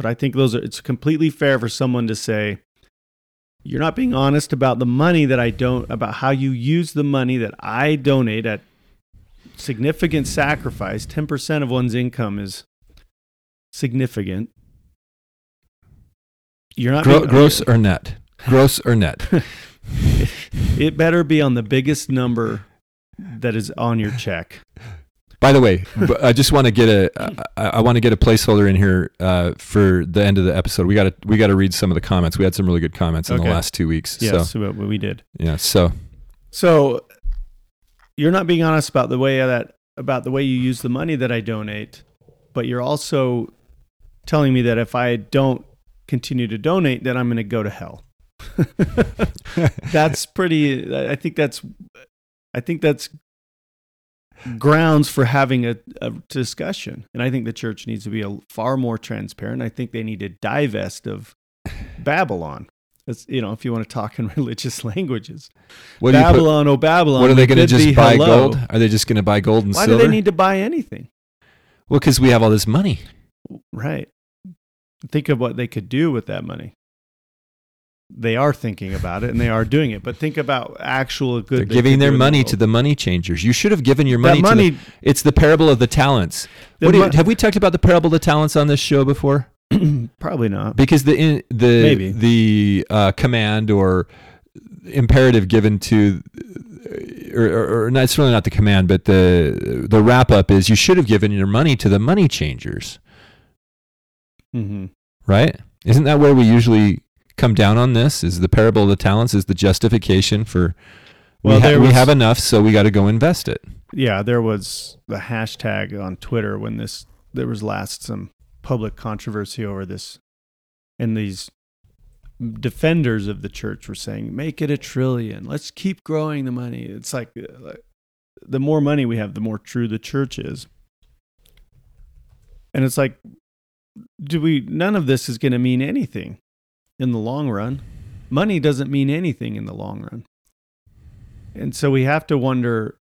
But I think those are it's completely fair for someone to say you're not being honest about the money that I don't about how you use the money that I donate at significant sacrifice. 10% of one's income is significant. You're not Gro- being- gross or net? Gross or net? [LAUGHS] It better be on the biggest number that is on your check. By the way, [LAUGHS] I just want to get a I, I want to get a placeholder in here uh, for the end of the episode. We got to we got to read some of the comments. We had some really good comments in Okay. the last two weeks. Yes, So what we did. yeah. So So you're not being honest about the way that about the way you use the money that I donate, but you're also telling me that if I don't continue to donate, then I'm going to go to hell. [LAUGHS] [LAUGHS] that's pretty. I think that's. I think that's grounds for having a, a discussion, and I think the church needs to be a far more transparent. I think they need to divest of Babylon. That's, you know, if you want to talk in [LAUGHS] religious languages, what you put- Babylon, oh Babylon. what are they going to just buy hello. gold? Are they just going to buy gold and Why silver? Why do they need to buy anything? well, because we have all this money. Right. Think of what they could do with that money. They are thinking about it and they are doing it, but think about actual good. They're giving their in the money to the money changers. You should have given your money. that to the- money. it's the parable of the talents. The you- mon- have we talked about the parable of the talents on this show before? [CLEARS THROAT] probably not. Because the in, the Maybe. the uh, command or imperative given to, or, or, or not, it's really not the command, but the the wrap up is you should have given your money to the money changers, hmm right? Isn't that where we usually come down on this? Is the parable of the talents is the justification for Well, we, ha- there we have enough, so we got to go invest it. Yeah, there was the hashtag on Twitter when this there was last some public controversy over this, and these defenders of the church were saying, "Make it a trillion. Let's keep growing the money." It's like, uh, like the more money we have, the more true the church is. And it's like, do we? None of this is going to mean anything in the long run. Money doesn't mean anything in the long run. And so we have to wonder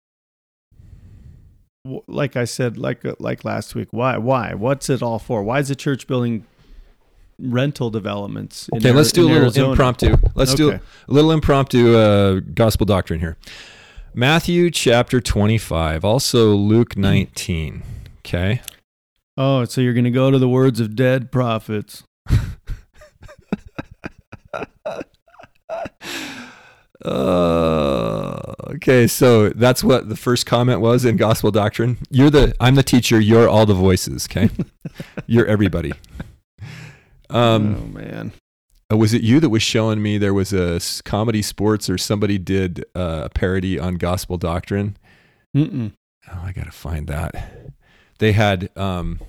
like I said, like uh, like last week, why why what's it all for? Why is the church building rental developments? in Okay, let's do a little Arizona? impromptu. Let's do Okay. a little impromptu uh, gospel doctrine here. Matthew chapter 25, also Luke 19. Okay. Oh, so you're going to go to the words of dead prophets? [LAUGHS] Uh, okay, so that's what the first comment was in gospel doctrine. You're the I'm the teacher, you're all the voices, okay? [LAUGHS] you're everybody. Um oh man, Uh, was it you that was showing me there was a comedy sports or somebody did uh, a parody on gospel doctrine? Mm-mm. Oh, I gotta find that. They had um,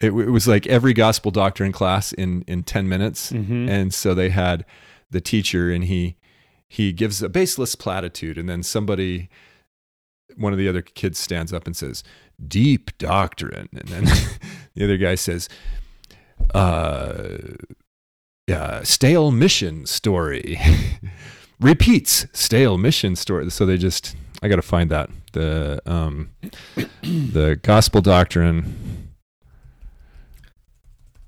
it, it was like every gospel doctrine class in in ten minutes, Mhm. and so they had the teacher, and he he gives a baseless platitude, and then somebody, one of the other kids stands up and says, "Deep doctrine," and then [LAUGHS] the other guy says, uh, uh, stale mission story. [LAUGHS] Repeats stale mission story. So they just I got to find that. The um, the gospel doctrine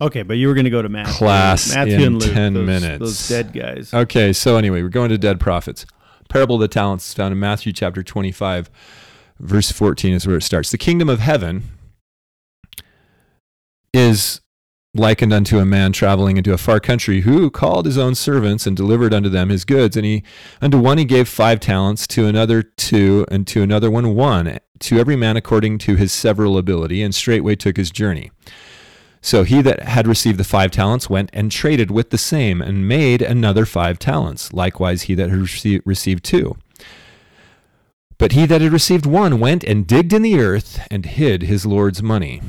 Okay, but you were going to go to Matthew. Class Matthew in and Luke, 10 those, minutes. Those dead guys. Okay, so anyway, we're going to dead prophets. Parable of the talents is found in Matthew chapter 25, verse 14 is where it starts. The kingdom of heaven is likened unto a man traveling into a far country who called his own servants and delivered unto them his goods. And he unto one he gave five talents, to another two, and to another one one, to every man according to his several ability, and straightway took his journey. So he that had received the five talents went and traded with the same, and made another five talents. Likewise, he that had received two. But he that had received one went and digged in the earth and hid his Lord's money.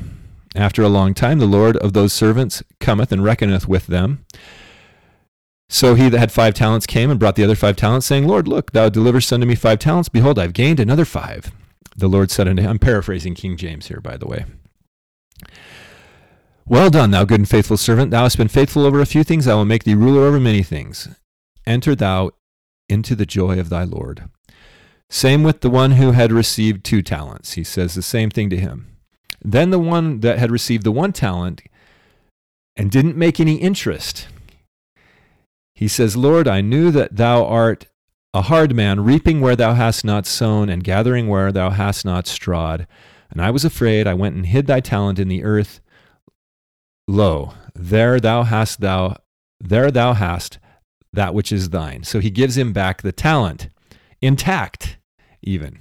After a long time, the Lord of those servants cometh and reckoneth with them. So he that had five talents came and brought the other five talents, saying, Lord, look, thou deliverest unto me five talents. Behold, I've gained another five. The Lord said unto him, I'm paraphrasing King James here, by the way. Well done, thou good and faithful servant. Thou hast been faithful over a few things. I will make thee ruler over many things. Enter thou into the joy of thy Lord. Same with the one who had received two talents. He says the same thing to him. Then the one that had received the one talent and didn't make any interest, he says, Lord, I knew that thou art a hard man, reaping where thou hast not sown, and gathering where thou hast not strawed. And I was afraid. I went and hid thy talent in the earth. Lo, there thou hast thou, there thou hast that which is thine. So he gives him back the talent, intact, even.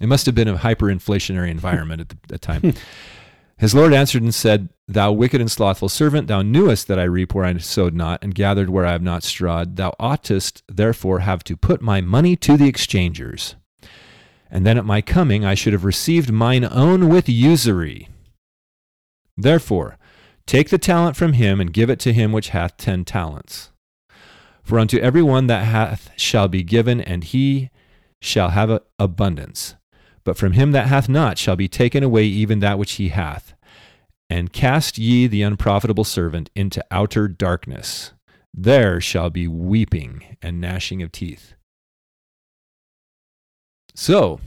It must have been a hyperinflationary environment at the, the time. Hmm. His Lord answered and said, Thou wicked and slothful servant, thou knewest that I reap where I sowed not, and gathered where I have not strawed. Thou oughtest therefore have to put my money to the exchangers. And then at my coming I should have received mine own with usury. Therefore, take the talent from him, and give it to him which hath ten talents. For unto every one that hath shall be given, and he shall have abundance. But from him that hath not shall be taken away even that which he hath. And cast ye the unprofitable servant into outer darkness. There shall be weeping and gnashing of teeth. So,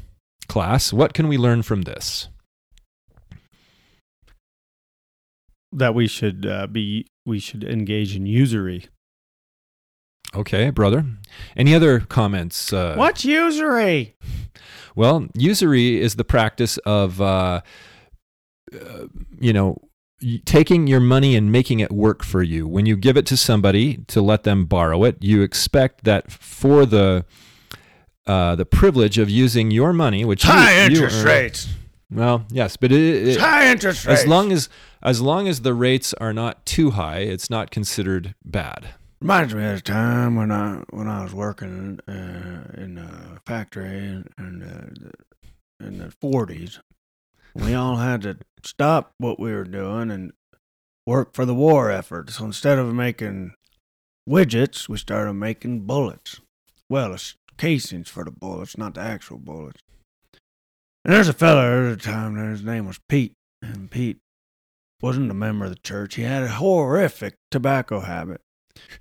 class, what can we learn from this? That we should uh, be, we should engage in usury. Okay, brother. Any other comments? Uh, What's usury? Well, usury is the practice of, uh, uh, you know, taking your money and making it work for you. When you give it to somebody to let them borrow it, you expect that for the uh, the privilege of using your money, which you- High you interest earn- rates. Well, yes, but it, it, It's high interest rates. as long as as long as the rates are not too high, it's not considered bad. Reminds me of the time when I when I was working uh, in a factory in, in, the, in the forties. We all had to stop what we were doing and work for the war effort. So instead of making widgets, we started making bullets. Well, it's casings for the bullets, not the actual bullets. And there's a fella at the time. His name was Pete, and Pete wasn't a member of the church. He had a horrific tobacco habit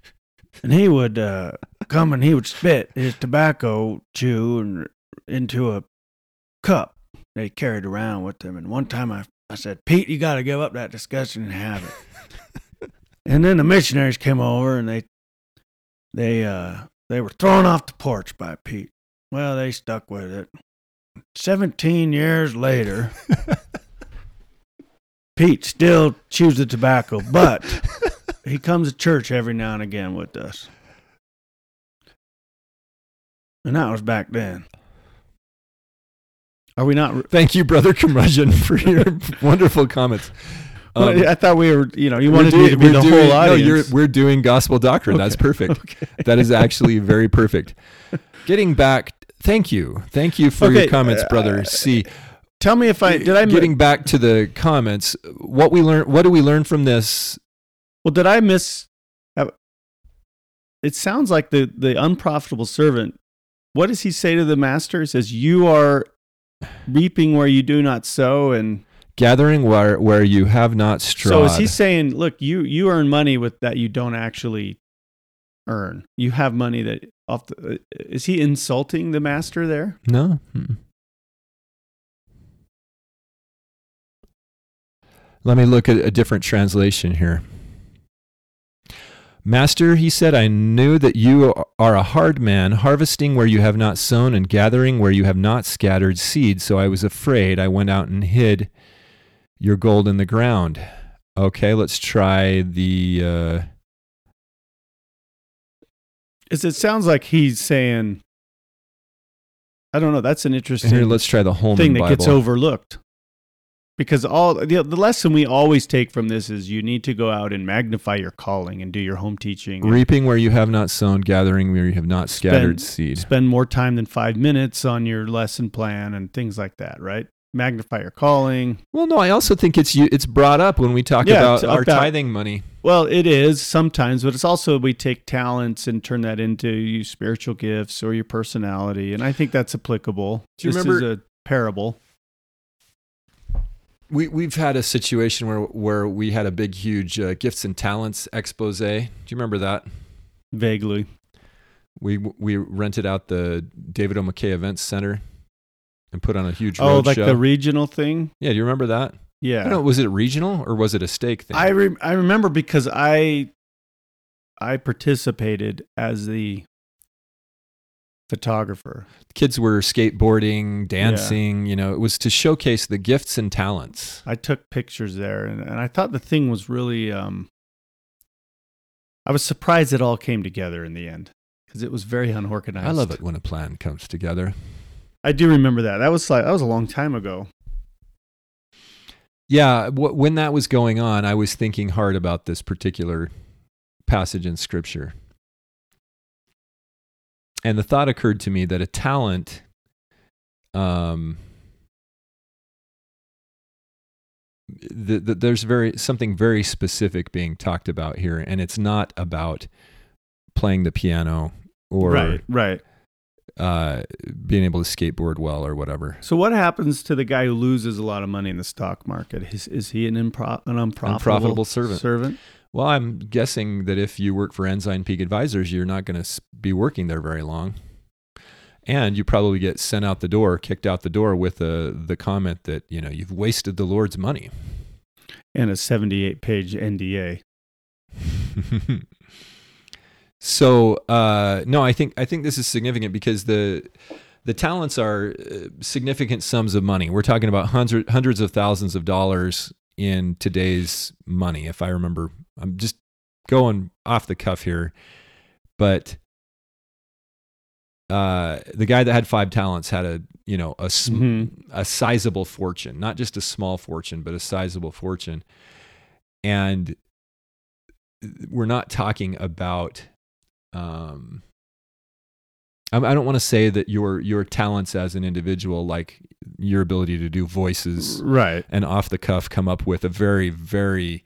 [LAUGHS] and he would uh, come and he would spit his tobacco chew into a cup he carried around with him. And one time I, I said, Pete, you got to give up that disgusting habit. [LAUGHS] and then the missionaries came over and they they uh, they were thrown off the porch by Pete. Well, they stuck with it. Seventeen years later, [LAUGHS] Pete still chews the tobacco, but he comes to church every now and again with us. And that was back then. Are we not? Thank you, brother curmudgeon, for your [LAUGHS] wonderful comments. Well, Um, I thought we were. You know, you wanted me doing- to be the doing- whole No, audience. you're, we're doing gospel doctrine. That's perfect. [LAUGHS] okay. That is actually very perfect. [LAUGHS] Getting back, thank you, thank you for Okay, your comments, uh, brother. C. Tell me if I did. I getting back to the comments. What we learn? What do we learn from this? Well, did I miss? uh, It sounds like the the unprofitable servant. What does he say to the master? He says, "You are reaping where you do not sow," and gathering where where you have not strawed. So is he saying, look, you you earn money with that you don't actually earn? You have money that off the. uh, Is he insulting the master there? No. Mm-mm. Let me look at a different translation here. Master, he said, I knew that you are a hard man, harvesting where you have not sown and gathering where you have not scattered seed. So I was afraid. I went out and hid your gold in the ground. Okay, let's try the. Uh, Is it sounds like he's saying. I don't know. That's an interesting here, let's try the Holman thing that Bible. gets overlooked. Because all the, the lesson we always take from this is you need to go out and magnify your calling and do your home teaching. Reaping where you have not sown, gathering where you have not scattered Spend- seed. spend more time than five minutes on your lesson plan and things like that, right? Magnify your calling. Well, no, I also think it's you- it's brought up when we talk Yeah, about our about- tithing money. Well, it is sometimes, but it's also we take talents and turn that into your spiritual gifts or your personality, and I think that's applicable. Do you this remember- is a parable? We we've had a situation where where we had a big, huge uh, gifts and talents expose. Do you remember that? Vaguely, We we rented out the David O. McKay Events Center and put on a huge oh, like show. the regional thing. yeah, do you remember that? I Yeah, don't know. Was it regional or was it a stake thing? I re- I remember because I I participated as the photographer. Kids were skateboarding, dancing. You know, it was to showcase the gifts and talents. I took pictures there, and, and I thought the thing was really. Um, I was surprised it all came together in the end because it was very unorganized. I love it when a plan comes together. I do remember that. That was like that was a long time ago. Yeah, w- when that was going on, I was thinking hard about this particular passage in scripture. And the thought occurred to me that a talent um th- th- there's very something very specific being talked about here and it's not about playing the piano or right, right. uh, being able to skateboard well or whatever. So what happens to the guy who loses a lot of money in the stock market? Is, is he an impro- an unprofitable, Unprofitable servant. Servant. Well, I'm guessing that if you work for Ensign Peak Advisors, you're not going to be working there very long. And you probably get sent out the door, kicked out the door with the the comment that, you know, you've wasted the Lord's money. and a 78 page NDA. [LAUGHS] so, uh, no, I think I think this is significant because the the talents are uh, significant sums of money. We're talking about hundred, hundreds of thousands of dollars in today's money. If I remember, I'm just going off the cuff here, but uh, the guy that had five talents had a you know a sm- Mhm. a sizable fortune, not just a small fortune, but a sizable fortune, and we're not talking about um I I don't want to say that your your talents as an individual, like your ability to do voices Right. and off the cuff, come up with a very very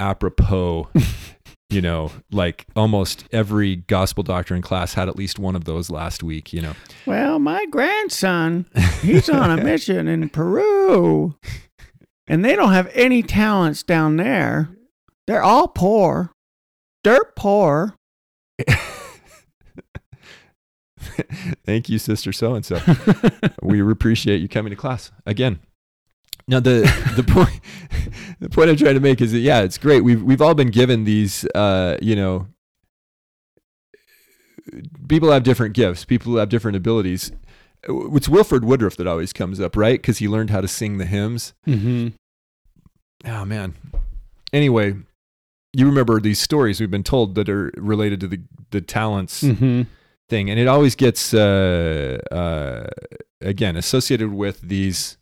apropos, [LAUGHS] you know, like almost every gospel doctrine class had at least one of those last week. You know, Well, my grandson, he's on a [LAUGHS] mission in Peru, and they don't have any talents down there. They're all poor, dirt poor. [LAUGHS] thank you, sister so and so. we appreciate you coming to class again. Now the the point [LAUGHS] the point I'm trying to make is that yeah, it's great. We've we've all been given these uh, you know people have different gifts, people have different abilities. It's Wilford Woodruff that always comes up, right? Because he learned how to sing the hymns. Mm-hmm. Oh man. Anyway, you remember these stories we've been told that are related to the the talents Mm-hmm. thing, and it always gets uh, uh, again associated with these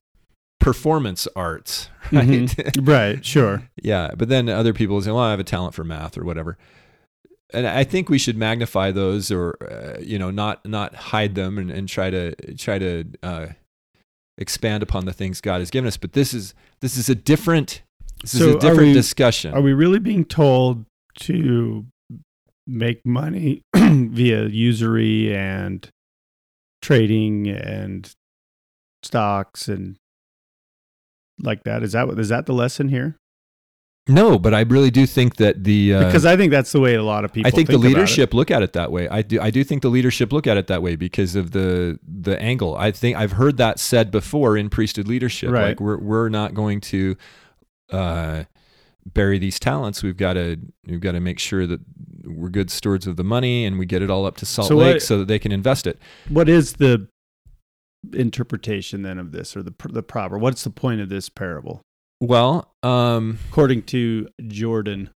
performance arts, [LAUGHS] right? Mhm. [LAUGHS] Right. Sure. yeah, but then other people say, "Well, I have a talent for math or whatever." And I think we should magnify those, or uh, you know, not not hide them, and, and try to try to uh, expand upon the things God has given us. But this is this is a different this So is a different we- discussion. Are we really being told to make money [CLEARS THROAT] via usury and trading and stocks and like that? Is that is that the lesson here? No, but I really do think that the uh, Because I think that's the way a lot of people. I think, the about it. leadership look at it that way. I do. I do think the leadership look at it that way because of the the angle. I think I've heard that said before in priesthood leadership. Right. Like we're we're not going to uh, bury these talents. We've got to we've got to make sure that we're good stewards of the money and we get it all up to Salt So Lake what- so that they can invest it. What is the interpretation then of this, or the the proper? What's the point of this parable? Well, um, According to Jordan,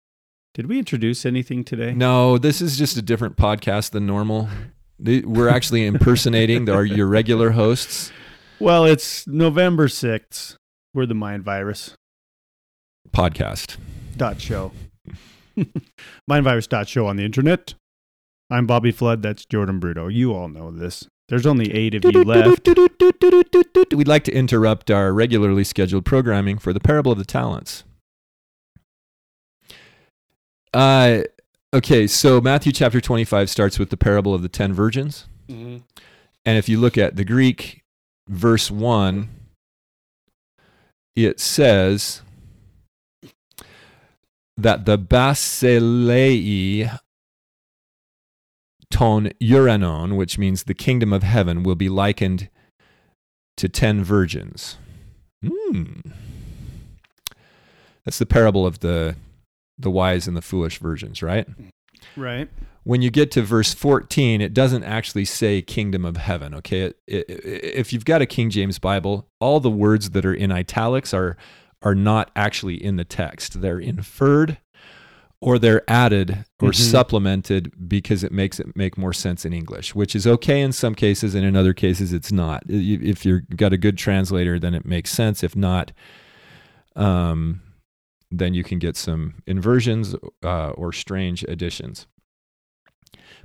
did we introduce anything today? no, this is just a different podcast than normal. We're actually impersonating our your regular hosts. Well, it's November sixth. We're the Mind Virus Podcast. dot show. [LAUGHS] Mind Virus dot show on the internet. I'm Bobby Flood. That's Jordan Bruto. You all know this. There's only eight of you left. We'd like to interrupt our regularly scheduled programming for the Parable of the Talents. Uh, okay, so Matthew chapter 25 starts with the parable of the 10 virgins. And if you look at the Greek, verse 1, it says that the basilei ton uranon, which means the kingdom of heaven, will be likened to 10 virgins. Hmm. That's the parable of the the wise and the foolish virgins, right? Right. when you get to verse 14, it doesn't actually say kingdom of heaven, okay? It, it, if you've got a King James Bible, all the words that are in italics are, are not actually in the text. They're inferred or they're added or Mhm. supplemented because it makes it make more sense in English, which is okay in some cases and in other cases it's not. If you've got a good translator, then it makes sense. If not, um, then you can get some inversions uh, or strange additions.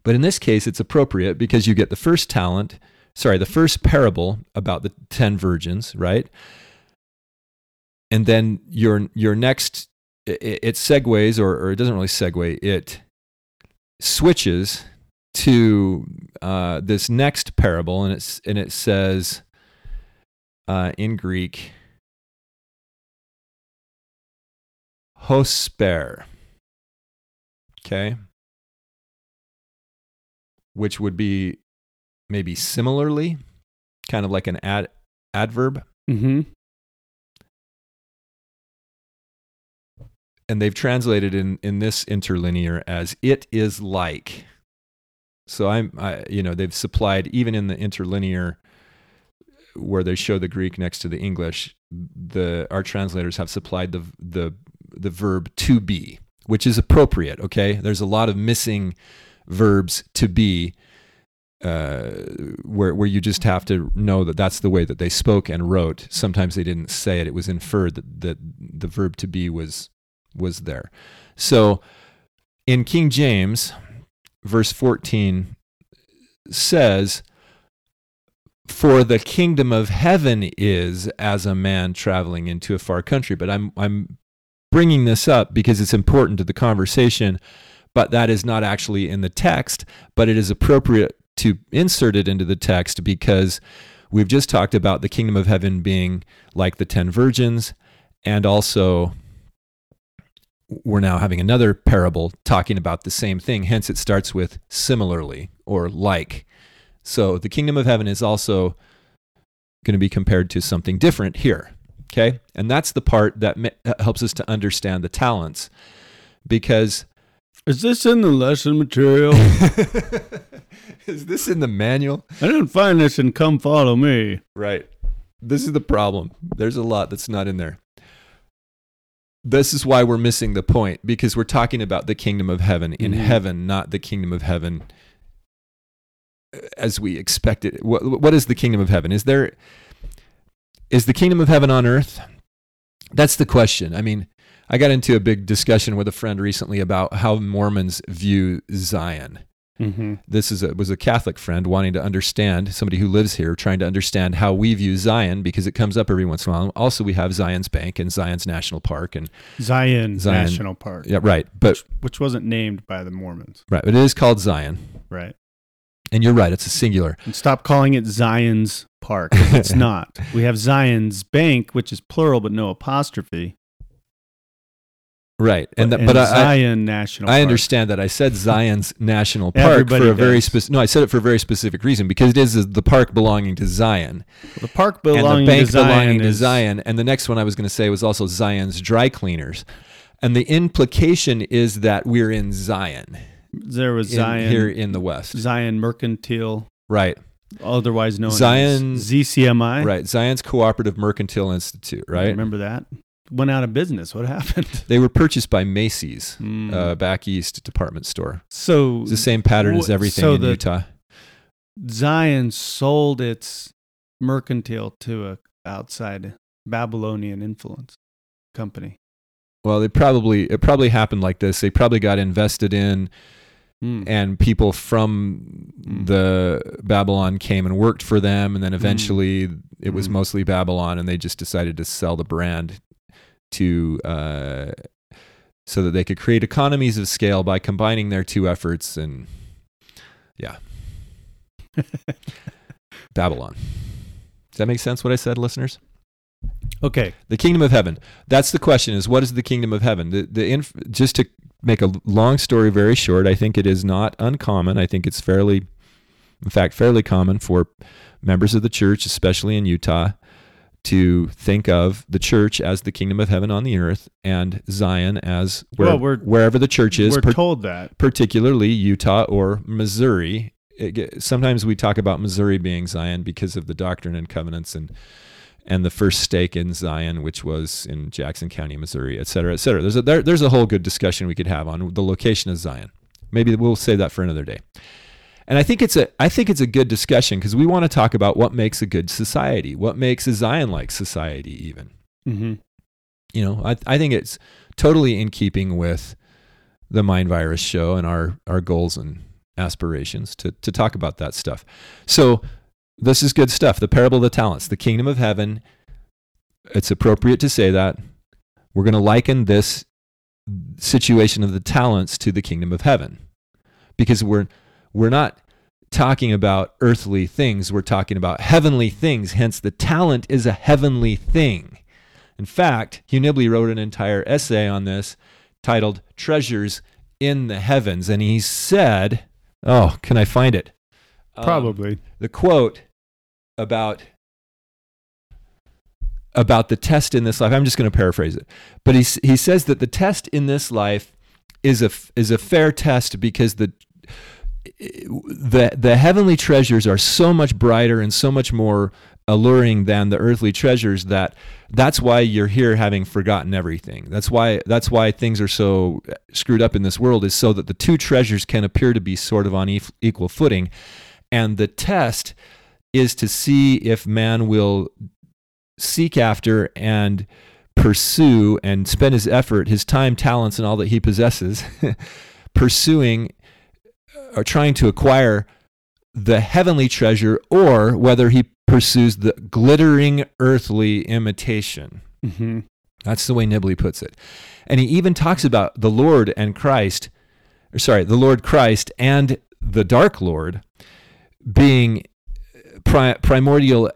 But in this case, it's appropriate because you get the first talent, sorry, the first parable about the 10 virgins, right? And then your, your next, it, it segues, or, or it doesn't really segue, it switches to uh, this next parable, and, it's, and it says uh, in Greek, hosper. Okay which would be maybe similarly, kind of like an ad, adverb. Mm-hmm. And they've translated in, in this interlinear as it is like. So I'm, I, you know, they've supplied even in the interlinear where they show the Greek next to the English, the our translators have supplied the the the verb to be, which is appropriate. Okay, there's a lot of missing verbs to be uh, where where you just have to know that that's the way that they spoke and wrote. Sometimes they didn't say it; it was inferred that, that the verb to be was was there. So in King James, verse fourteen says, "For the kingdom of heaven is as a man traveling into a far country." But I'm I'm bringing this up because it's important to the conversation but that is not actually in the text, but it is appropriate to insert it into the text because we've just talked about the kingdom of heaven being like the 10 virgins and also we're now having another parable talking about the same thing hence it starts with similarly or like so the kingdom of heaven is also going to be compared to something different here okay and that's the part that uh, helps us to understand the talents because Is this in the lesson material? [LAUGHS] is this in the manual? I didn't find this in Come Follow Me. Right. This is the problem. There's a lot that's not in there. This is why we're missing the point because we're talking about the kingdom of heaven in Mhm. heaven, not the kingdom of heaven as we expect it. What, what is the kingdom of heaven? Is there is the kingdom of heaven on earth? That's the question. I mean, I got into a big discussion with a friend recently about how Mormons view Zion. Mm-hmm. this is a, was a Catholic friend wanting to understand somebody who lives here, trying to understand how we view Zion because it comes up every once in a while. Also, we have Zions Bank and Zion's National Park, and Zion, Zion. National Park, yeah, right, but which wasn't named by the Mormons. right, but it is called Zion. Right. And you're right, it's a singular. And stop calling it Zion's Park. It's [LAUGHS] not. We have Zions Bank, which is plural but no apostrophe. Right. And, that, and but I, I, Zion National I Park. understand that. I said Zion's National Park Everybody for a very specific. No, I said it for a very specific reason because it is the park belonging to Zion The park belonging and the bank to Zion belonging to Zion. And the next one I was going to say was also Zion's Dry Cleaners. And the implication is that we're in Zion, There was in- Zion here in the West. Zion Mercantile, Right. otherwise known Zion- as ZCMI. Right. Zion's Cooperative Mercantile Institute. Right. Remember that? Went out of business. What happened? [LAUGHS] They were purchased by Macy's, Hmm. uh, back east department store. so It's the same pattern as everything so in Utah. Zion sold its mercantile to a outside Babylonian influence company. Well, they probably it probably happened like this. They probably got invested in, Hmm. and people from Mm. the Babylon came and worked for them, and then eventually it was Mm. mostly Babylon, and they just decided to sell the brand to uh, so that they could create economies of scale by combining their two efforts, and yeah, [LAUGHS] Babylon. Does that make sense? What I said, listeners? Okay. The kingdom of heaven. That's the question is what is the kingdom of heaven? The the inf- just to make a long story very short, I think it is not uncommon. I think it's fairly in fact fairly common for members of the church, especially in Utah, to think of the church as the kingdom of heaven on the earth and Zion as where, Well, we're- wherever the church is, We're per- told that. particularly Utah or Missouri. It sometimes we talk about Missouri being Zion because of the Doctrine and Covenants and and the first stake in Zion, which was in Jackson County, Missouri, et cetera, et cetera. There's a there, there's a whole good discussion we could have on the location of Zion. Maybe we'll save that for another day. And I think it's a I think it's a good discussion because we want to talk about what makes a good society, what makes a Zion like society, even hmm you know, I, I think it's totally in keeping with the Mind Virus show and our, our goals and aspirations to, to talk about that stuff. So, this is good stuff. The parable of the talents, the kingdom of heaven. It's appropriate to say that. We're going to liken this situation of the talents to the kingdom of heaven because we're, we're not talking about earthly things, we're talking about heavenly things. Hence, the talent is a heavenly thing. In fact, Hugh Nibley wrote an entire essay on this titled Treasures in the Heavens. And he said, Oh, can I find it? Um, Probably. the quote about about the test in this life. I'm just going to paraphrase it, but he he says that the test in this life is a is a fair test because the the the heavenly treasures are so much brighter and so much more alluring than the earthly treasures that that's why you're here having forgotten everything. That's why that's why things are so screwed up in this world is so that the two treasures can appear to be sort of on equal footing. And the test is to see if man will seek after and pursue and spend his effort, his time, talents, and all that he possesses, [LAUGHS] pursuing or trying to acquire the heavenly treasure, or whether he pursues the glittering earthly imitation. hmm That's the way Nibley puts it. And he even talks about the Lord and Christ, or sorry, the Lord Christ and the Dark Lord being pri- primordial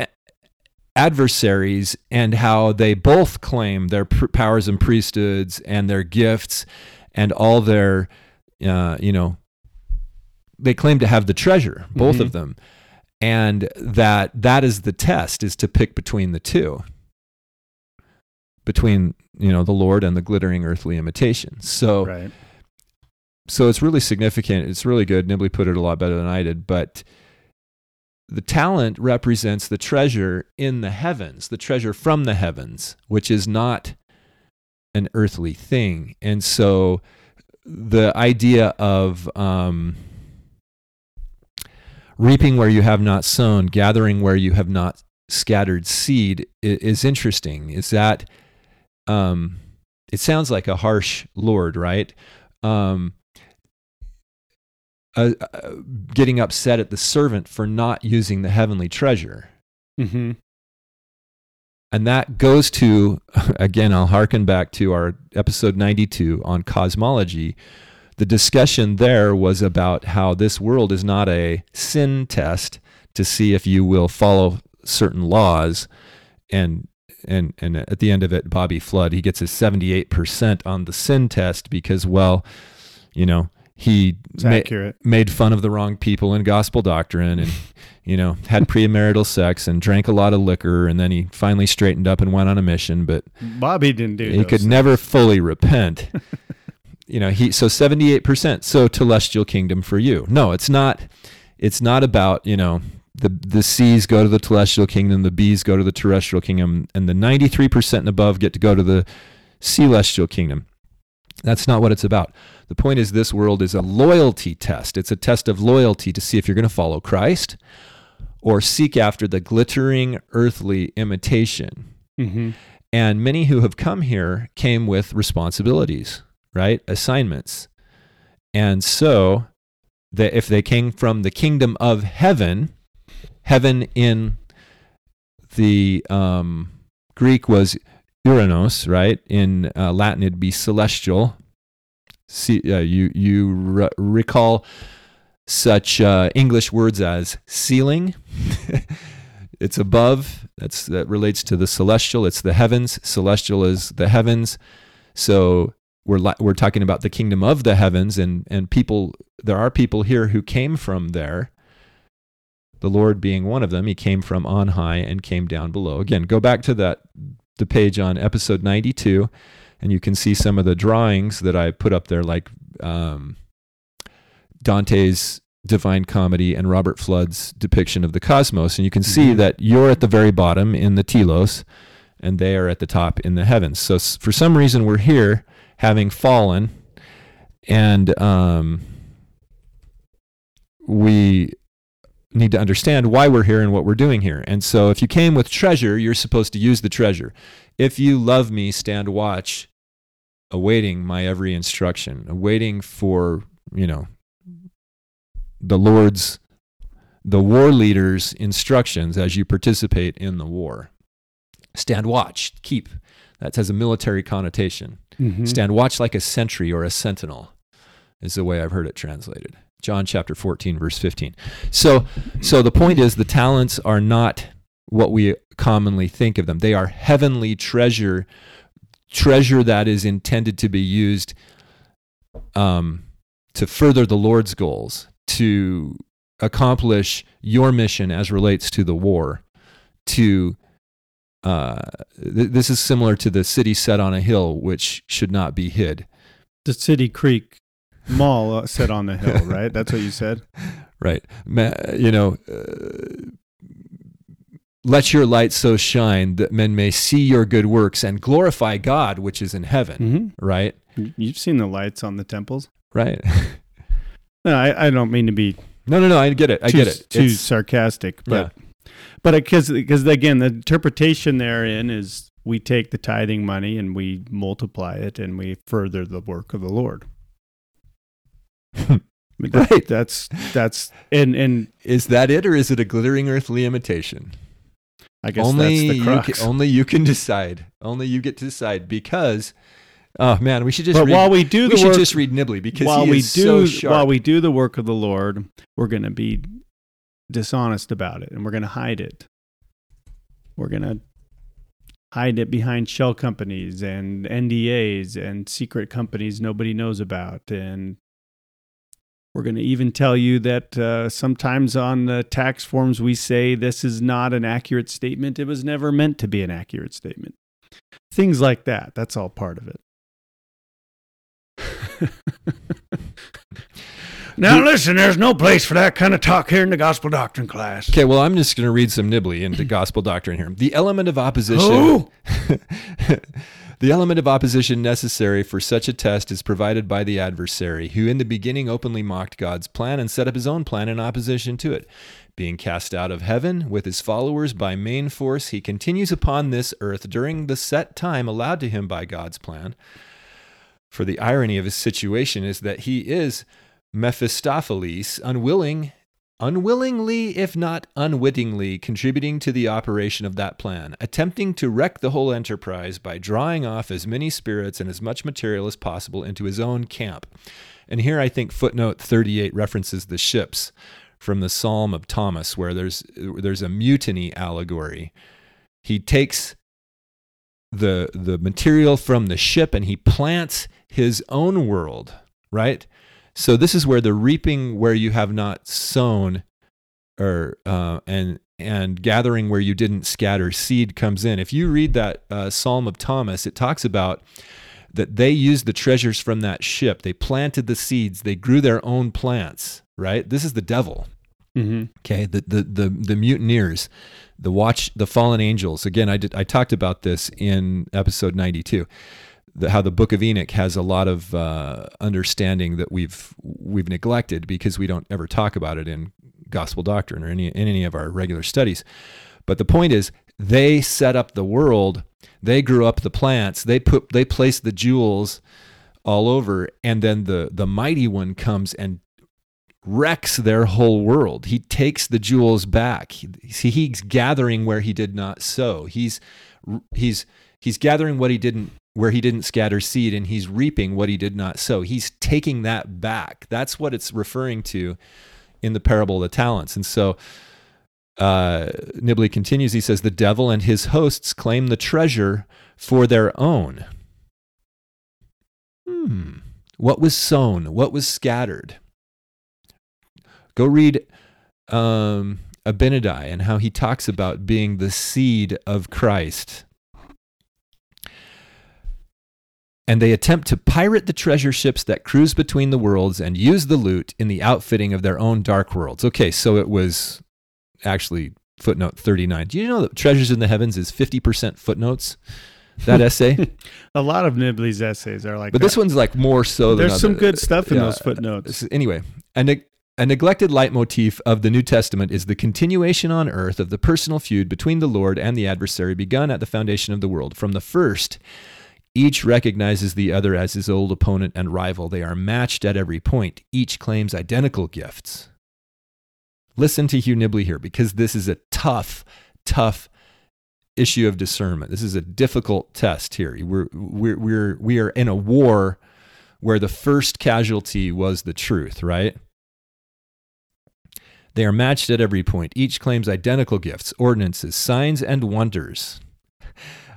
adversaries and how they both claim their pr- powers and priesthoods and their gifts and all their, uh, you know, they claim to have the treasure, both Mhm. of them. And that that is the test is to pick between the two between you know the Lord and the glittering earthly imitation. So Right. so it's really significant. It's really good. Nibley put it a lot better than I did, but the talent represents the treasure in the heavens, the treasure from the heavens, which is not an earthly thing. And so the idea of um, reaping where you have not sown, gathering where you have not scattered seed is interesting. Is that um, it sounds like a harsh Lord, right? Um, uh, uh, getting upset at the servant for not using the heavenly treasure. hmm And that goes to, [LAUGHS] again, I'll hearken back to our episode 92 on cosmology. The discussion there was about how this world is not a sin test to see if you will follow certain laws and and and at the end of it Bobby Flood he gets a 78% on the sin test because well you know he ma- made fun of the wrong people in gospel doctrine and [LAUGHS] you know had premarital sex and drank a lot of liquor and then he finally straightened up and went on a mission but Bobby didn't do. he could things. never fully repent [LAUGHS] you know he so 78% so celestial kingdom for you. No it's not it's not about you know the the C's go to the celestial kingdom the B's go to the terrestrial kingdom and the 93% and above get to go to the celestial kingdom. That's not what it's about. The point is this world is a loyalty test. It's a test of loyalty to see if you're going to follow Christ or seek after the glittering earthly imitation. Mhm. and many who have come here came with responsibilities, right? Assignments. And so that if they came from the kingdom of heaven, heaven in the um, Greek was Uranos, right? In uh, Latin, it'd be celestial. See, uh, you you re- recall such uh, English words as ceiling. [LAUGHS] it's above. That's that relates to the celestial. It's the heavens. Celestial is the heavens. So we're li- we're talking about the kingdom of the heavens, and and people. There are people here who came from there. The Lord being one of them, He came from on high and came down below. Again, go back to that the page on episode ninety two, and you can see some of the drawings that I put up there, like um, Dante's Divine Comedy and Robert Fludd's depiction of the cosmos. And you can see Mhm. that you're at the very bottom in the telos, and they are at the top in the heavens. So for some reason, we're here having fallen, and um, we need to understand why we're here and what we're doing here. And so if you came with treasure, you're supposed to use the treasure. If you love me, stand watch, awaiting my every instruction, awaiting for, you know, the Lord's, the war leader's instructions as you participate in the war. Stand watch, keep. That has a military connotation. Mhm. Stand watch like a sentry or a sentinel, is the way I've heard it translated. John chapter 14, verse 15. So, so the point is the talents are not what we commonly think of them. They are heavenly treasure, treasure that is intended to be used um, to further the Lord's goals, to accomplish your mission as relates to the war, to uh, th- this is similar to the city set on a hill, which should not be hid. The City Creek Mall uh, set on the hill, [LAUGHS] right? That's what you said. Right. Ma- You know, uh, let your light so shine that men may see your good works and glorify God, which is in heaven. hmm Right. You've seen the lights on the temples. Right. [LAUGHS] No, I, I don't mean to be no, no, no. I get it. I too, get it. too It's- sarcastic, but but because because again, the interpretation therein is we take the tithing money and we multiply it and we further the work of the Lord. That- Right. That's that's and and is that it, or is it a glittering earthly imitation? I guess only that's the you can, only you can decide. Only you get to decide because. Oh man, we should just but read, while we do we the should work, just read Nibley because while we do so sharp. while we do the work of the Lord, we're going to be dishonest about it and we're going to hide it. We're going to hide it behind shell companies and NDAs and secret companies nobody knows about and we're going to even tell you that uh, sometimes on the tax forms we say this is not an accurate statement. It was never meant to be an accurate statement. Things like that. That's all part of it. [LAUGHS] Now listen, there's no place for that kind of talk here in the gospel doctrine class. Okay, well, I'm just going to read some Nibley into gospel doctrine here. The element of opposition. [LAUGHS] The element of opposition necessary for such a test is provided by the adversary, who in the beginning openly mocked God's plan and set up his own plan in opposition to it. Being cast out of heaven with his followers by main force, he continues upon this earth during the set time allowed to him by God's plan. For the irony of his situation is that he is Mephistopheles, unwilling unwillingly, if not unwittingly, contributing to the operation of that plan, attempting to wreck the whole enterprise by drawing off as many spirits and as much material as possible into his own camp. And here I think footnote 38 references the ships from the Psalm of Thomas, where there's, there's a mutiny allegory. He takes the, the material from the ship and he plants his own world, right? So this is where the reaping where you have not sown, or uh, and and gathering where you didn't scatter seed comes in. If you read that uh, Psalm of Thomas, it talks about that they used the treasures from that ship. They planted the seeds. They grew their own plants. Right. This is the devil. Mm-hmm. Okay. The the the the mutineers, the watch, the fallen angels. Again, I did I talked about this in episode ninety two the, how the Book of Enoch has a lot of uh, understanding that we've we've neglected because we don't ever talk about it in gospel doctrine or any in any of our regular studies. But the point is, they set up the world. They grew up the plants. They put they placed the jewels all over, and then the the mighty one comes and wrecks their whole world. He takes the jewels back. He, he's gathering where he did not sow. He's he's he's gathering what he didn't where he didn't scatter seed and he's reaping what he did not sow. He's taking that back. That's what it's referring to in the parable of the talents. And so uh, Nibley continues. He says, The devil and his hosts claim the treasure for their own. Hmm. What was sown? What was scattered? Go read um, Abinadi and how he talks about being the seed of Christ and they attempt to pirate the treasure ships that cruise between the worlds and use the loot in the outfitting of their own dark worlds. Okay, so it was actually footnote 39. Do you know that Treasures in the Heavens is 50% footnotes? That [LAUGHS] essay? a lot of Nibley's essays are like But that. this one's like more so than There's some other- good stuff in yeah. those footnotes. Anyway, and neg- a neglected leitmotif of the New Testament is the continuation on earth of the personal feud between the Lord and the adversary begun at the foundation of the world. From the first, each recognizes the other as his old opponent and rival. They are matched at every point. Each claims identical gifts. Listen to Hugh Nibley here because this is a tough, tough issue of discernment. This is a difficult test here. We're, we're, we're, we are in a war where the first casualty was the truth, right? They are matched at every point. Each claims identical gifts, ordinances, signs, and wonders.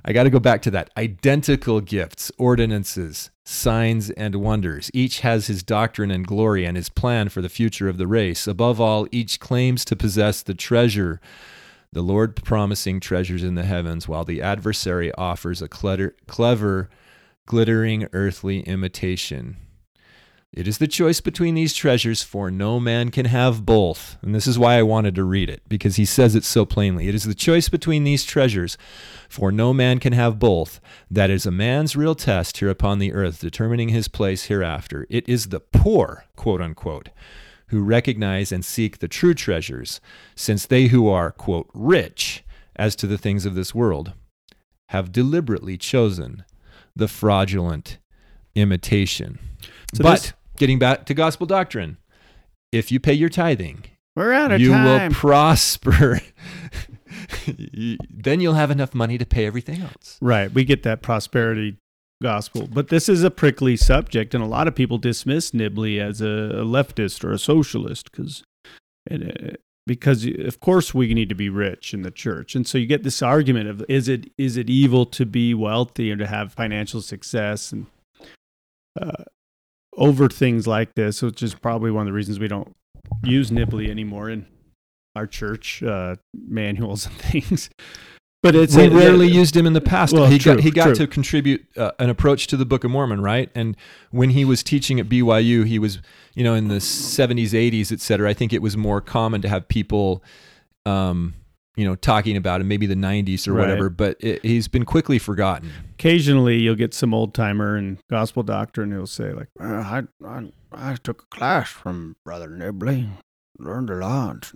I got to go back to that. Identical gifts, ordinances, signs, and wonders. Each has his doctrine and glory and his plan for the future of the race. Above all, each claims to possess the treasure, the Lord promising treasures in the heavens, while the adversary offers a clever, clever glittering earthly imitation. It is the choice between these treasures, for no man can have both. And this is why I wanted to read it, because he says it so plainly. It is the choice between these treasures, for no man can have both. That is a man's real test here upon the earth, determining his place hereafter. It is the poor, quote unquote, who recognize and seek the true treasures, since they who are, quote, rich as to the things of this world have deliberately chosen the fraudulent imitation. So but getting back to gospel doctrine, if you pay your tithing, We're out of you time. will prosper. [LAUGHS] Then you'll have enough money to pay everything else. Right. We get that prosperity gospel. But this is a prickly subject, and a lot of people dismiss Nibley as a, a leftist or a socialist because because of course we need to be rich in the church. And so you get this argument of is it is it evil to be wealthy and to have financial success and uh, over things like this, which is probably one of the reasons we don't use Nibley anymore in our church uh, manuals and [LAUGHS] things. But it's we a- rarely used him in the past. Well, he true, got he got true. to contribute uh, an approach to the Book of Mormon, right? And when he was teaching at BYU, he was you know in the seventies, eighties, et cetera. I think it was more common to have people, um, you know, talking about him, maybe the nineties or Right. whatever. But it, he's been quickly forgotten. occasionally you'll get some old timer in gospel doctrine who'll say like Uh, I, I I took a class from Brother Nibley, learned a lot.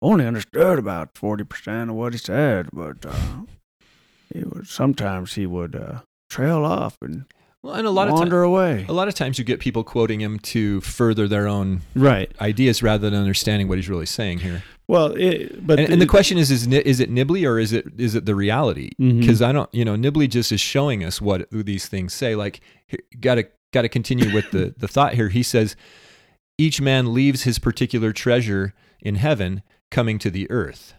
Only understood about forty percent of what he said, but uh, he would sometimes he would uh, trail off and Well, and a lot of wander times, away. a lot of times you get people quoting him to further their own Right. ideas rather than understanding what he's really saying here. Well, it, but And, and the question is: is is it Nibley or is it is it the reality? Mm-hmm. Because I don't, you know, Nibley just is showing us what these things say. Like, got to got to continue with the the thought here. He says, each man leaves his particular treasure in heaven, coming to the earth.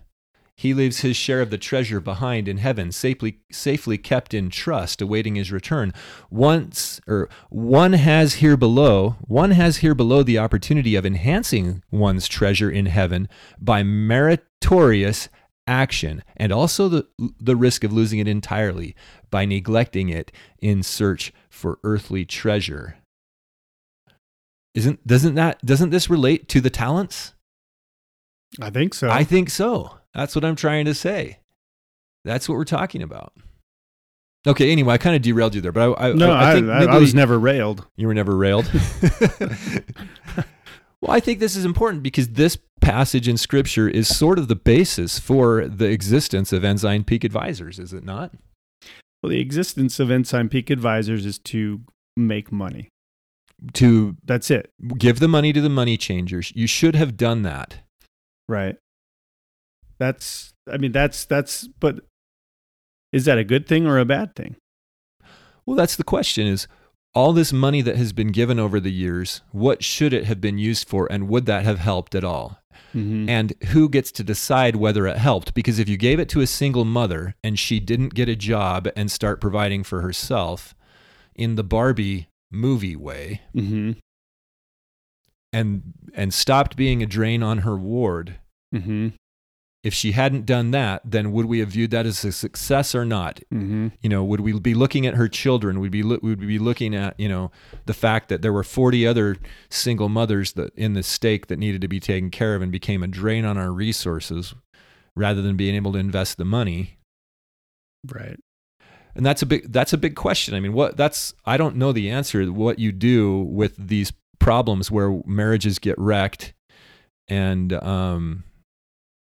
He leaves his share of the treasure behind in heaven, safely safely kept in trust, awaiting his return. Once or one has here below, one has here below the opportunity of enhancing one's treasure in heaven by meritorious action, and also the the risk of losing it entirely by neglecting it in search for earthly treasure. Isn't doesn't that doesn't this relate to the talents? I think so. I think so. That's what I'm trying to say. That's what we're talking about. Okay. Anyway, I kind of derailed you there, but I, I no, I, I, think I, was never railed. you were never railed. [LAUGHS] [LAUGHS] well, I think this is important because this passage in Scripture is sort of the basis for the existence of Ensign Peak Advisors, is it not? Well, the existence of Ensign Peak Advisors is to make money. To That's it. give the money to the money changers. You should have done that. Right. That's. I mean, that's that's. But is that a good thing or a bad thing? Well, that's the question is all this money that has been given over the years, what should it have been used for and would that have helped at all? Mm-hmm. And who gets to decide whether it helped? Because if you gave it to a single mother and she didn't get a job and start providing for herself in the Barbie movie way Mm-hmm. and and stopped being a drain on her ward, Mm-hmm. If she hadn't done that, then would we have viewed that as a success or not? Mm-hmm. you know, would we be looking at her children? Would be loo- would we be looking at you know the fact that there were forty other single mothers that in the stake that needed to be taken care of and became a drain on our resources, rather than being able to invest the money? Right. And that's a big that's a big question. I mean, what that's I don't know the answer. What you do with these problems where marriages get wrecked, and um,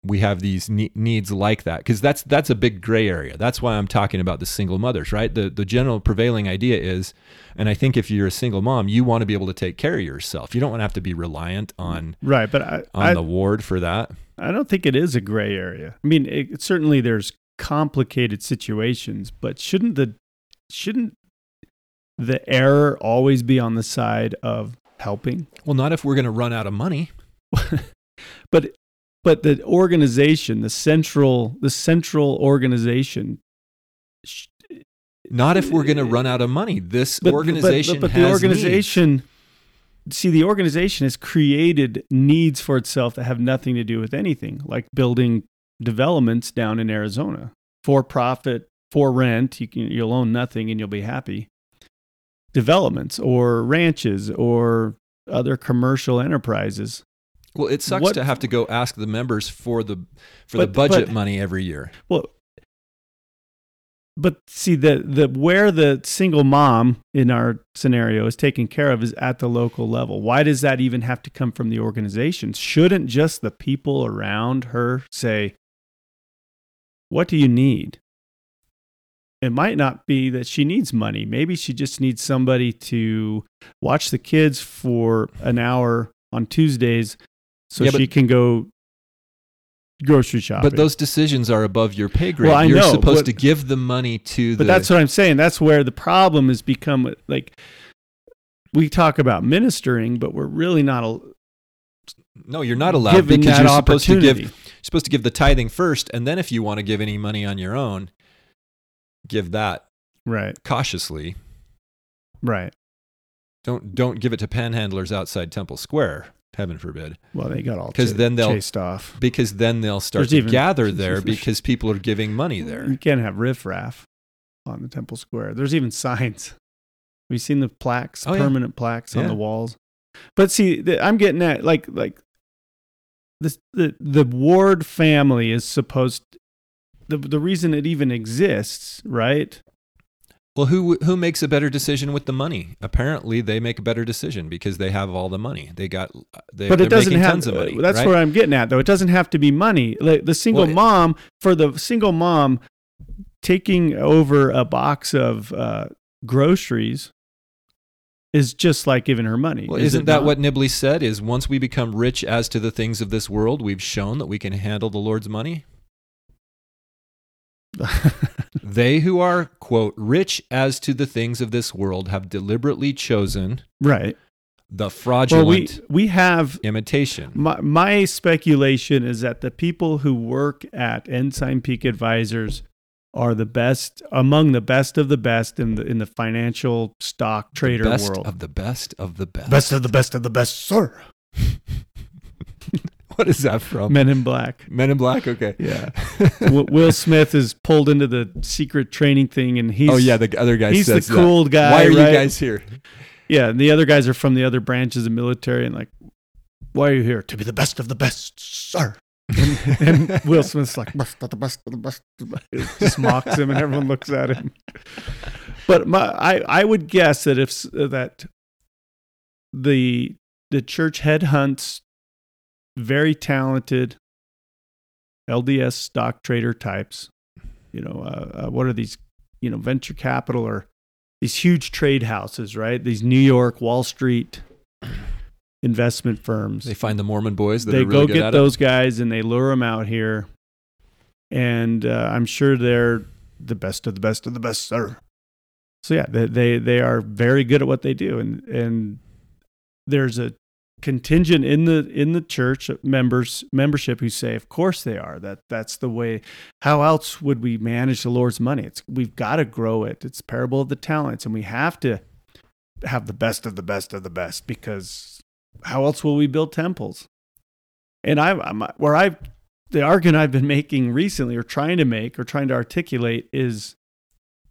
we have these ne- needs like that because that's that's a big gray area. That's why I'm talking about the single mothers, right? The the general prevailing idea is, and I think if you're a single mom, you want to be able to take care of yourself. You don't want to have to be reliant on Right. But I, on I, the ward for that. I don't think it is a gray area. I mean, it, certainly there's complicated situations, but shouldn't the shouldn't the error always be on the side of helping? Well, not if we're going to run out of money. [LAUGHS] but but the organization, the central the central organization. Not if we're going to run out of money. This but, organization but, but, but has the organization see the organization has created needs for itself that have nothing to do with anything like building developments down in arizona for profit for rent you can you'll own nothing and you'll be happy developments or ranches or other commercial enterprises Well, it sucks What- to have to go ask the members for the for But- the budget but- money every year. Well, but see the the where the single mom in our scenario is taken care of is at the local level. Why does that even have to come from the organization? Shouldn't just the people around her say, "What do you need?" It might not be that she needs money. Maybe she just needs somebody to watch the kids for an hour on Tuesdays so Yeah, but- she can go grocery shopping. But those decisions are above your pay grade. Well, I You're know, supposed but- to give the money to But the that's what I'm saying. That's where the problem has become like we talk about ministering, but we're really not al- No, you're not allowed because you're supposed to give you're supposed to give the tithing first and then if you want to give any money on your own, give that Right, cautiously. right. Don't don't give it to panhandlers outside Temple Square, heaven forbid. Well, they got all 'Cause ch- then they'll- chased off. Because then they'll start There's to even- gather there [LAUGHS] because people are giving money there. You can't have riffraff on the Temple Square. There's even signs. We've you seen the plaques, Oh, yeah. permanent plaques on Yeah. the walls? But see, the, I'm getting at like like this the the Ward family is supposed the the reason it even exists, right? Well, who who makes a better decision with the money? Apparently, they make a better decision because they have all the money. They got they, but it doesn't have tons of money. that's right? where i'm getting at though it doesn't have to be money like the single Well, mom for the single mom taking over a box of uh, groceries is just like giving her money. Well, is isn't that not? what Nibley said? Is once we become rich as to the things of this world, we've shown that we can handle the Lord's money. [LAUGHS] They who are, quote, rich as to the things of this world have deliberately chosen right? the Well, fraudulent we we have imitation. my my speculation is that the people who work at Ensign Peak Advisors are the best among the best of the best in the in the financial stock trader best world. of the best of the best. Best of the best of the best, sir. [LAUGHS] what is that from? Men in Black. Men in Black. Okay. Yeah. [LAUGHS] Will Smith is pulled into the secret training thing, and he's oh yeah, the other guy he's the says that. cool guy. Why are you guys here? Yeah, and the other guys are from the other branches of military, and like, why are you here? To be the best of the best, sir. and, and Will Smith's like, best of the best of the best. Just mocks him, and everyone looks at him. But my, I, I would guess that if that the the church headhunts very talented LDS stock trader types, you know, uh, uh, what are these, you know, venture capital or these huge trade houses, right? These New York Wall Street investment firms. They find the Mormon boys that they are really go get those guys and they lure them out here. And uh, i'm sure they're the best of the best of the best sir. So yeah they, they they are very good at what they do. And and there's a contingent in the in the church members membership who say of course they are. That that's the way. How else would we manage the lord's money? It's we've got to grow it. It's parable of the talents and we have to have the best of the best of the best because how else will we build temples? And I, I'm where I've the argument I've been making recently, or trying to make, or trying to articulate, is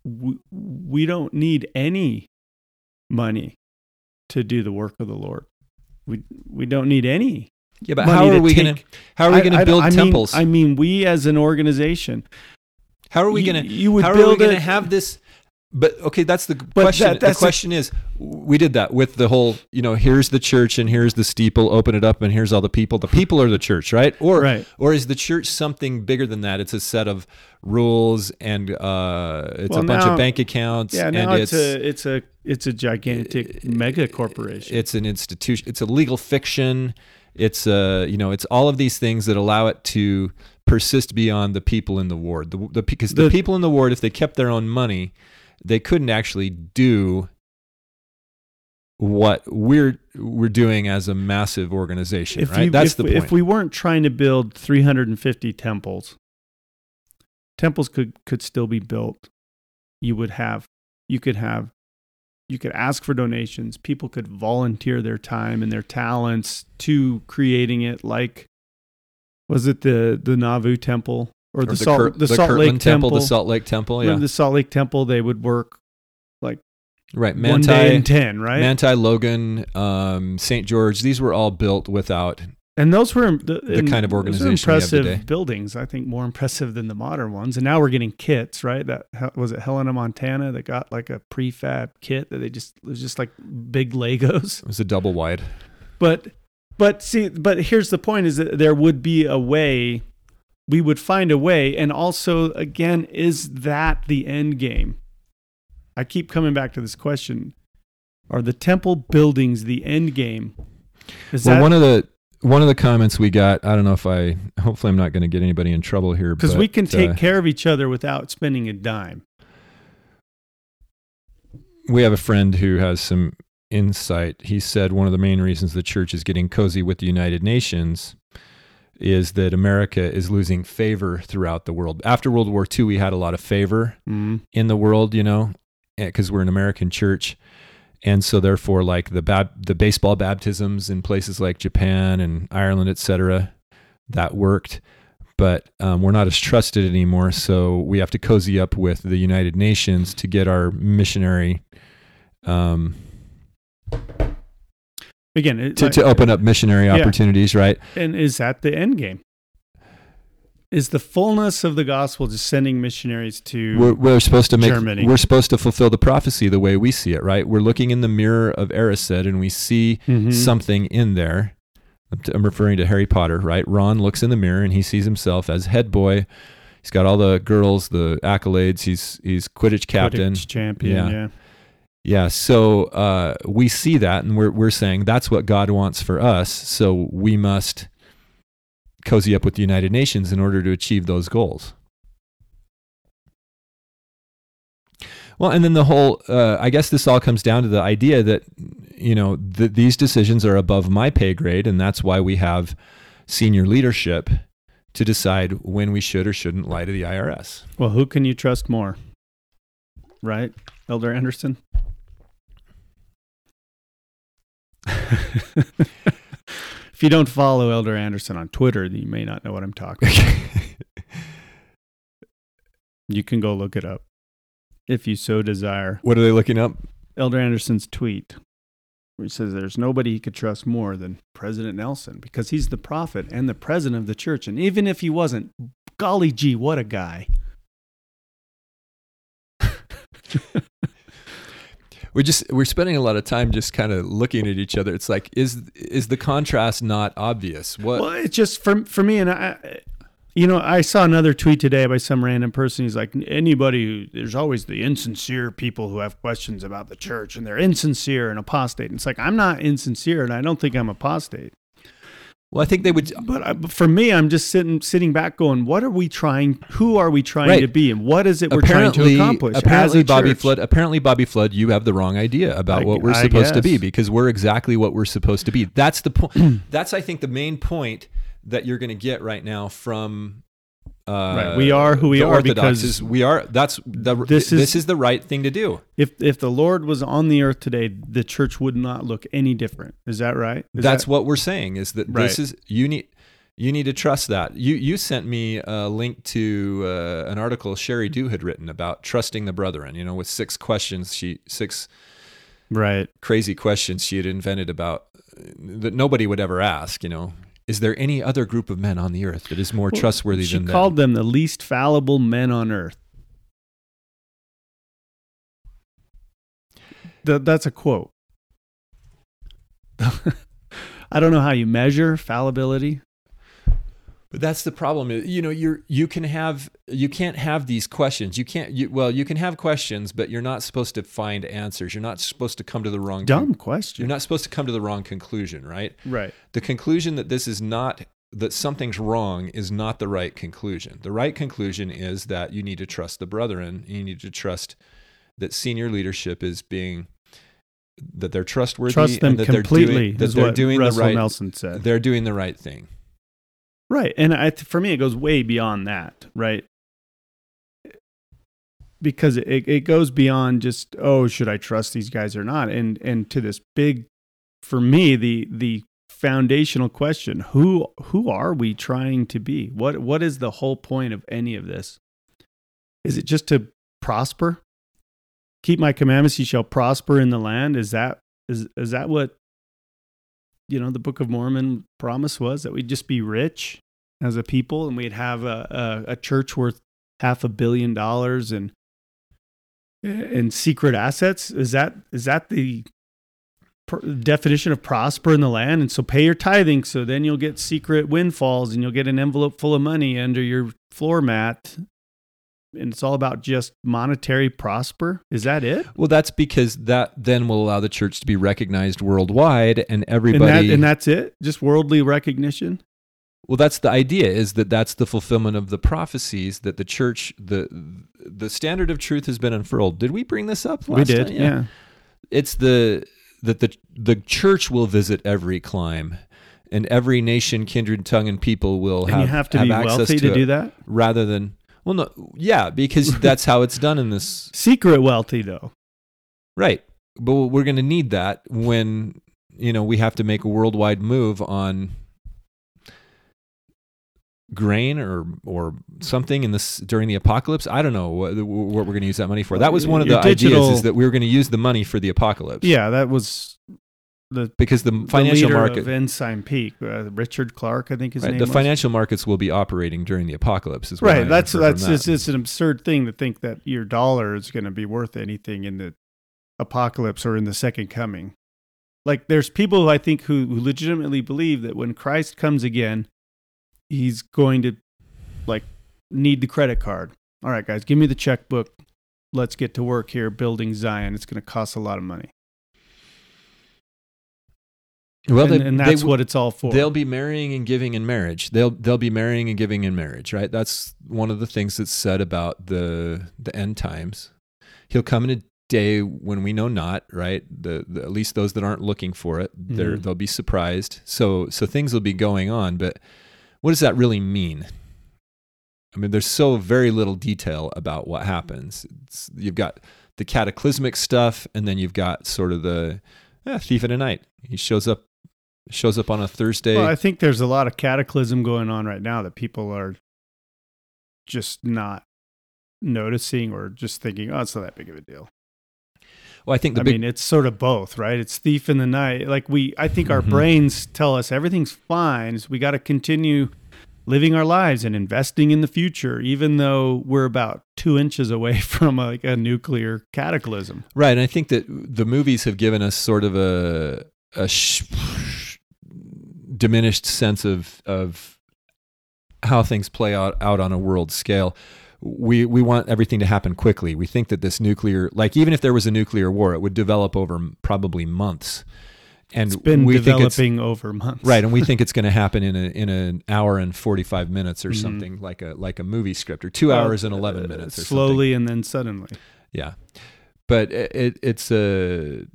we, we don't need any money to do the work of the Lord. We we don't need any. Yeah, but how are we going to how are we going to build I mean- temples? I mean, we as an organization. how are we going to You would how are we going to have this? But okay, that's the question. that- that's the question is, we did that with the whole. You know, here's the church and here's the steeple. Open it up and here's all the people. The people are the church, right? Or Right. or is the church something bigger than that? It's a set of rules and uh, it's Well, a bunch now- of bank accounts. Yeah, and now it's it's, a it's a it's a gigantic mega corporation. it's an institution. It's a legal fiction. It's a you know, it's all of these things that allow it to persist beyond the people in the ward. The, the because the, The- people in the ward, if they kept their own money, they couldn't actually do what we're we're doing as a massive organization. if right? you, That's if, the point. if we weren't trying to build 350 temples, temples could could still be built. You would have, you could have, you could ask for donations. People could volunteer their time and their talents to creating it. Like, was it the the Nauvoo Temple or, Or the, Salt Kurt- the, Salt Lake Temple, Temple? the Salt Lake Temple, yeah, the Salt Lake Temple? They would work like right. one day in Manti, ten, right? Manti, Logan, um, St. George. These were all built without And those were the, The and kind of organization impressive buildings. I think more impressive than the modern ones. And now we're getting kits, right? That was it. Helena, Montana, that got like a prefab kit that they just it was just like big Legos. it was a double wide. But but see, but here's the point: is that there would be a way. We would find a way, and also, again, is that the end game? I keep coming back to this question: Are the temple buildings the end game? Is well, that one of the one of the comments we got, I don't know if I. Hopefully, I'm not going to get anybody in trouble here. because we can take uh, care of each other without spending a dime. we have a friend who has some insight. He said one of the main reasons the church is getting cozy with the United Nations is that America is losing favor throughout the world. After World War II, we had a lot of favor Mm. in the world, you know, because we're an American church. And so therefore like the bab- the baseball baptisms in places like Japan and Ireland, et cetera, that worked. But um, we're not as trusted anymore. So we have to cozy up with the United Nations to get our missionary um, Again, it, to, like- to open up missionary Yeah. opportunities, right? and is that the end game? Is the fullness of the gospel just sending missionaries to? We're, we're supposed to make Germany. we're supposed to fulfill the prophecy the way we see it, right? We're looking in the mirror of Erised and we see Mhm. something in there. I'm referring to Harry Potter, right? Ron looks in the mirror and he sees himself as head boy. He's got all the girls, the accolades. He's he's Quidditch captain, Quidditch champion. Yeah. Yeah. Yeah, so uh, we see that, and we're we're saying that's what God wants for us. So we must cozy up with the United Nations in order to achieve those goals. Well, and then the whole, uh, I guess this all comes down to the idea that, you know, th- these decisions are above my pay grade, and that's why we have senior leadership to decide when we should or shouldn't lie to the IRS. Well, who can you trust more? Right, Elder Anderson. [LAUGHS] if you don't follow Elder Anderson on Twitter, you may not know what I'm talking about. [LAUGHS] You can go look it up if you so desire. what are they looking up? Elder Anderson's tweet where he says there's nobody he could trust more than President Nelson because he's the prophet and the president of the church. And even if he wasn't, golly gee, what a guy. [LAUGHS] We're just we're spending a lot of time just kind of looking at each other. It's like is is the contrast not obvious? What Well, it's just for for me, and I, you know, I saw another tweet today by some random person. He's like, anybody who there's always the insincere people who have questions about the church, and they're insincere and apostate. And it's like I'm not insincere, and I don't think I'm apostate. Well, I think they would But, I, uh, for me, I'm just sitting sitting back, going, what are we trying? Who are we trying Right. to be, and what is it we're trying to apparently accomplish? as apparently a Bobby church? Flood apparently Bobby Flood you have the wrong idea about I- what we're I supposed to be because we're exactly what we're supposed to be. That's the point. [CLEARS THROAT] That's I think the main point that you're going to get right now from uh, Right. We are who we are Orthodox because we are. That's the, this this is- is the right thing to do. If if the Lord was on the earth today, the church would not look any different. Is that right? Is That's that- what we're saying is that Right. this is you need you need to trust that. You you sent me a link to uh, an article Sheri Dew had written about trusting the brethren. You know, with six questions she six right. crazy questions she had invented about uh, that nobody would ever ask. You know, is there any other group of men on the earth that is more Well, trustworthy She than She called them? the least fallible men on earth. Th- that's a quote. [LAUGHS] I don't know how you measure fallibility. But that's the problem. You know, you're you can have you can't have these questions. You can't. You, well, you can have questions, but you're not supposed to find answers. You're not supposed to come to the wrong. Dumb question. You're not supposed to come to the wrong conclusion, right? right. The conclusion that this is not that something's wrong is not the right conclusion. The right conclusion is that you need to trust the brethren. You need to trust that senior leadership is being that they're trustworthy. Trust them and that completely. They're doing, that they're what doing Russell the right. Nelson said. They're doing the right thing. Right. And I, for me, it goes way beyond that, right? Because it, it goes beyond just, oh, should I trust these guys or not? And, and to this big, for me, the, the foundational question, who, who are we trying to be? What, what is the whole point of any of this? Is it just to prosper? Keep my commandments, you shall prosper in the land. Is that, is, is that what you know the book of mormon promise was that we'd just be rich as a people and we'd have a, a, a church worth half a billion dollars and in secret assets. Is that is that the definition of prosper in the land? And so pay your tithing so then you'll get secret windfalls and you'll get an envelope full of money under your floor mat and it's all about just monetary prosper is that it Well, that's because that then will allow the church to be recognized worldwide, and and, everybody. that, and that's it just worldly recognition well, that's the idea: is that that's the fulfillment of the prophecies that the church, the the standard of truth has been unfurled. Did we bring this up? we did time? yeah. It's the that the the church will visit every clime, and every nation, kindred, tongue, and people will and have you have to be access wealthy to, it do that rather than well, no, yeah, because [LAUGHS] that's how it's done in this secret wealthy though Right. But we're going to need that when, you know, we have to make a worldwide move on grain or or something in this during the apocalypse. I don't know what, what we're going to use that money for. That was uh, one of the digital- ideas is that we were going to use the money for the apocalypse. Yeah, that was the Because the the financial leader market of Ensign Peak, uh, Richard Clark, I think his right, name the was. financial markets will be operating during the apocalypse is right. That's that's that. it's, it's an absurd thing to think that your dollar is going to be worth anything in the apocalypse or in the second coming. Like there's people who I think who, who legitimately believe that when Christ comes again, he's going to like need the credit card. All right, guys, give me the checkbook. let's get to work here building Zion. It's going to cost a lot of money. Well, and, they- and that's w- what it's all for. They'll be marrying and giving in marriage. They'll they'll be marrying and giving in marriage, right? That's one of the things that's said about the the end times. He'll come in a day when we know not, right? The, the at least those that aren't looking for it, they're Mhm. they'll be surprised. So so things will be going on, but what does that really mean? I mean, there's so very little detail about what happens. It's, you've got the cataclysmic stuff, and then you've got sort of the eh, thief in the night. He shows up shows up on a Thursday. Well, I think there's a lot of cataclysm going on right now that people are just not noticing or just thinking, oh, it's not that big of a deal. Well, I think the I big mean, it's sort of both, right? It's thief in the night. Like we, I think our Mhm. brains tell us everything's fine. So we got to continue living our lives and investing in the future, even though we're about two inches away [LAUGHS] from a, like a nuclear cataclysm. right, and I think that the movies have given us sort of a a sh- diminished sense of of how things play out out on a world scale. We we want everything to happen quickly. We think that this nuclear, like even if there was a nuclear war, it would develop over probably months. And It's been we think developing over months, right, and we [LAUGHS] think it's going to happen in a in an hour and forty five minutes or Mhm. something like a like a movie script, or two Well, hours and eleven uh, minutes, or something. slowly and then suddenly. Yeah, but it, it it's a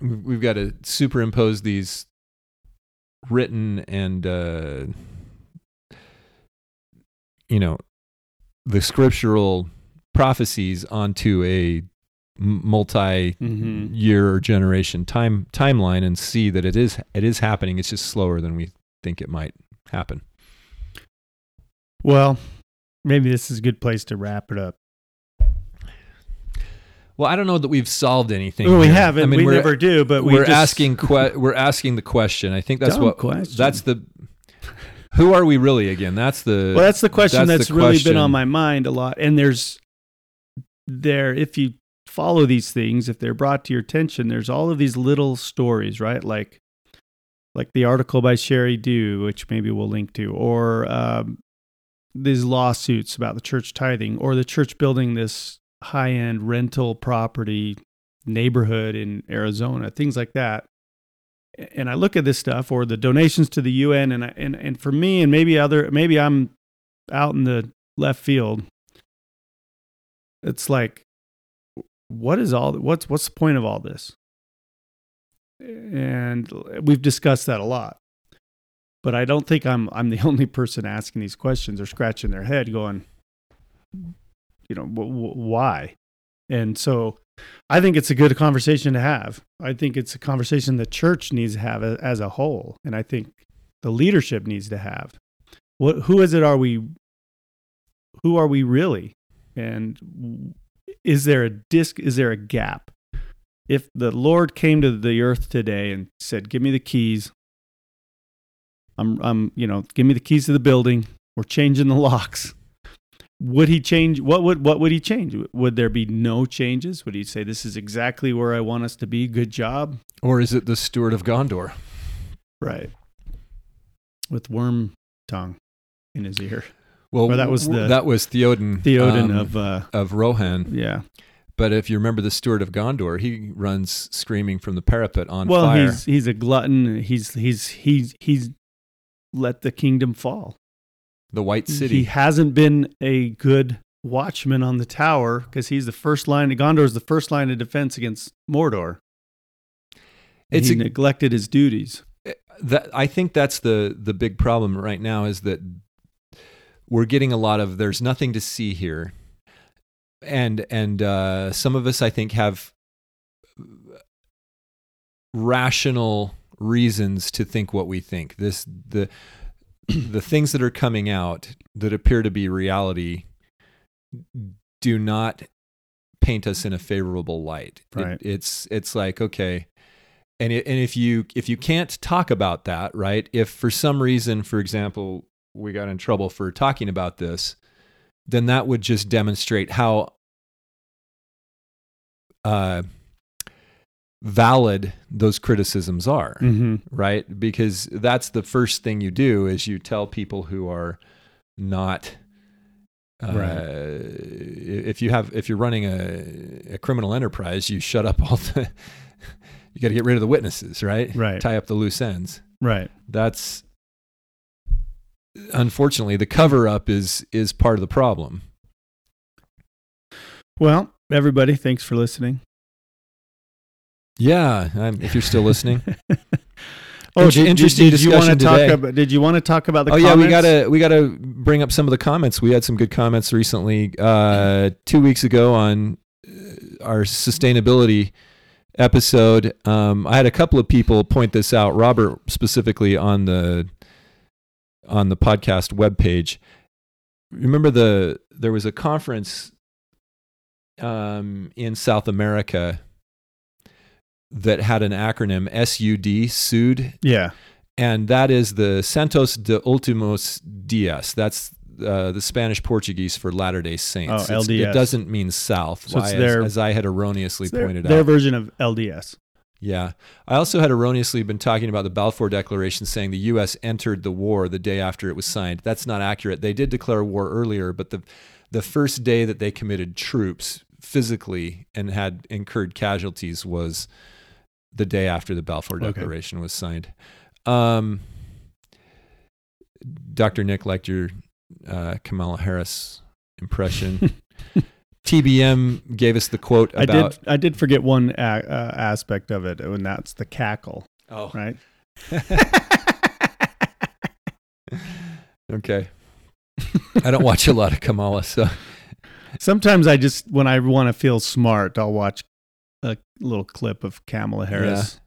we've got to superimpose these written and uh, you know the scriptural prophecies onto a multi-year or generation time timeline and see that it is it is happening. It's just slower than we think it might happen. Well, maybe this is a good place to wrap it up. Well, I don't know that we've solved anything. Well, we here. haven't. I mean, we never do, but we we're just- asking que- we're asking the question. I think that's Dumb what question. that's the who are we really again? That's the Well, that's the question that's that's, the really question. been on my mind a lot. And there's there, if you follow these things, if they're brought to your attention, there's all of these little stories, right? Like like the article by Sheri Dew, which maybe we'll link to, or um, these lawsuits about the church tithing, or the church building this high end rental property neighborhood in Arizona, things like that. And I look at this stuff, or the donations to the UN, and I, and and for me, and maybe other, maybe I'm out in the left field. It's like, what is all? What's what's the point of all this? And we've discussed that a lot, but I don't think I'm I'm the [LAUGHS] only person asking these questions or scratching their head, going, you know, w- w- why? And so, I think it's a good conversation to have. I think it's a conversation the church needs to have as a whole, and I think the leadership needs to have. What who is it? Are we? Who are we really? And is there a disc? Is there a gap? If the Lord came to the earth today and said, "Give me the keys," I'm, I'm, you know, give me the keys to the building. We're changing the locks. Would he change? What would what would he change? Would there be no changes? Would he say, "This is exactly where I want us to be"? Good job, or is it the steward of Gondor? right? With worm tongue in his ear, Well, that was the- that was Theoden. Theoden um, of uh, of Rohan. yeah. But if you remember the steward of Gondor, he runs screaming from the parapet on well, fire. he's he's a glutton. He's he's he's he's let the kingdom fall. The White City. He hasn't been a good watchman on the tower because he's the first line. Gondor is the first line of defense against Mordor. It's he a- neglected his duties. that I think that's the the big problem right now is that we're getting a lot of there's nothing to see here, and and uh, some of us I think have rational reasons to think what we think. This the [CLEARS THROAT] the things that are coming out that appear to be reality do not paint us in a favorable light. It- Right. it's it's like okay, and it, and if you if you can't talk about that, right? If for some reason, for example, we got in trouble for talking about this, then that would just demonstrate how uh, valid those criticisms are Mm-hmm. right? Because that's the first thing you do is you tell people who are not Uh, Right. If you have, if you're running a, a criminal enterprise, you shut up all the. [LAUGHS] you got to get rid of the witnesses, right? Right. Tie up the loose ends. Right. That's unfortunately the cover up is is part of the problem. Well, everybody, thanks for listening. Yeah, I'm, if you're still listening. [LAUGHS] Oh, Int- interesting did you want to discussion talk today. about? Did you want to talk about the? oh yeah, we comments? gotta we gotta bring up some of the comments. We had some good comments recently. Uh, two weeks ago on uh, our sustainability episode, um, I had a couple of people point this out. Robert specifically on the on the podcast webpage. Remember the there was a conference um, in South America that had an acronym SUD, SUD, Yeah. and that is the Santos de Últimos Dias. That's uh, the Spanish Portuguese for Latter Day Saints. Oh, LDS. It doesn't mean South, So it's why, their- as, as I had erroneously their, pointed their out. Their version of LDS. Yeah. I also had erroneously been talking about the Balfour Declaration saying the U.S. entered the war the day after it was signed. That's not accurate. They did declare war earlier, but the, the first day that they committed troops physically and had incurred casualties was the day after the Balfour Okay. Declaration was signed. Um, Dr. Nick liked your uh, Kamala Harris impression. [LAUGHS] TBM gave us the quote I did. I did forget one a, uh, aspect of it, and that's the cackle. Oh, Right. [LAUGHS] okay. I don't watch a lot of Kamala, so Sometimes I just, when I want to feel smart, I'll watch a little clip of Kamala Harris.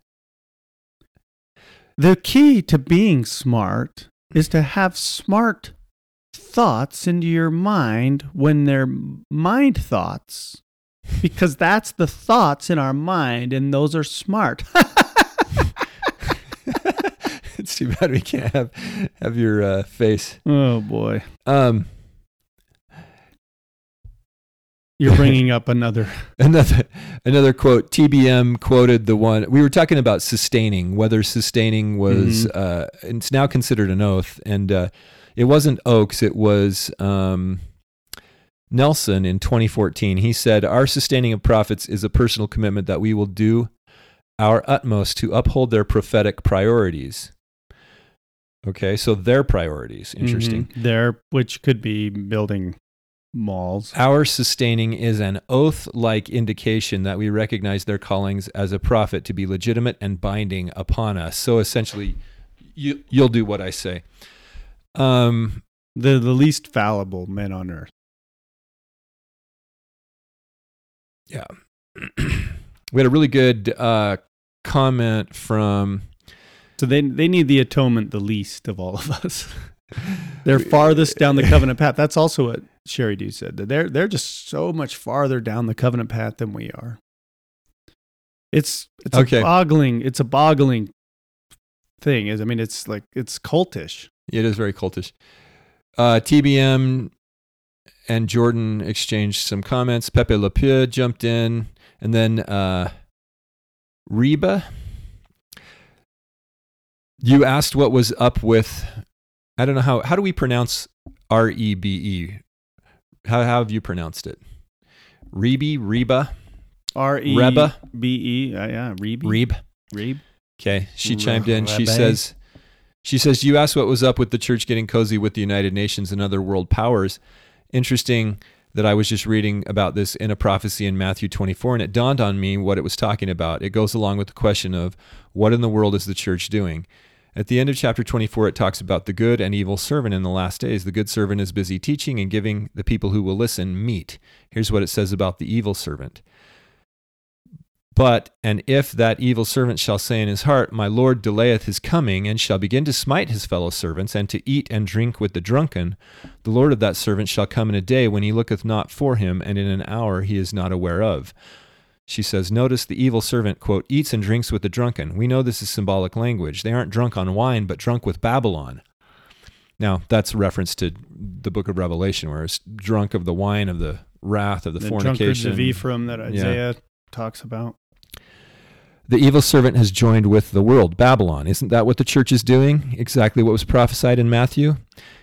The key to being smart is to have smart thoughts into your mind when they're mind thoughts, because that's the thoughts in our mind, and those are smart. [LAUGHS] it's too bad we can't have have your uh, face. oh boy, Um, you're [LAUGHS] bringing up another. another another quote. TBM quoted the one we were talking about sustaining whether sustaining was. Uh, it's now considered an oath, and uh, it wasn't Oaks. It was. Um, Nelson in 2014, he said, Our sustaining of prophets is a personal commitment that we will do our utmost to uphold their prophetic priorities. Okay, so their priorities. Interesting. Mhm. There, which could be building malls. Our sustaining is an oath like indication that we recognize their callings as a prophet to be legitimate and binding upon us. So essentially, you, you'll do what I say. Um, The the least fallible men on earth. yeah. [CLEARS THROAT] we had a really good uh, comment from. So they they need the atonement the least of all of us. [LAUGHS] they're farthest down the [LAUGHS] covenant path. That's also what Sheri Dew said. That they're they're just so much farther down the covenant path than we are. It's it's Okay. a boggling it's a boggling thing. Is I mean it's like it's cultish. It is very cultish. Uh, TBM and Jordan exchanged some comments. Pepe Le Pew jumped in, and then uh, Reba. You asked what was up with. I don't know how. How do we pronounce R E B E? How, how have you pronounced it? Rebe, Reba, R E Reba, B E uh, yeah Rebe Rebe. Rebe. Okay, she chimed in. She says, she says, you asked what was up with the church getting cozy with the United Nations and other world powers. Interesting that I was just reading about this in a prophecy in Matthew 24, and it dawned on me what it was talking about. It goes along with the question of what in the world is the church doing? At the end of chapter 24, it talks about the good and evil servant in the last days. The good servant is busy teaching and giving the people who will listen meat. Here's what it says about the evil servant. But, and if that evil servant shall say in his heart, My Lord delayeth his coming, and shall begin to smite his fellow servants, and to eat and drink with the drunken, the Lord of that servant shall come in a day when he looketh not for him, and in an hour he is not aware of. She says, Notice the evil servant, quote, eats and drinks with the drunken. We know this is symbolic language. They aren't drunk on wine, but drunk with Babylon. Now, that's a reference to the book of Revelation, where it's drunk of the wine of the wrath of the, The drunkards fornication. of Ephraim that Isaiah talks about. The evil servant has joined with the world, Babylon. Isn't that what the church is doing? Exactly what was prophesied in Matthew?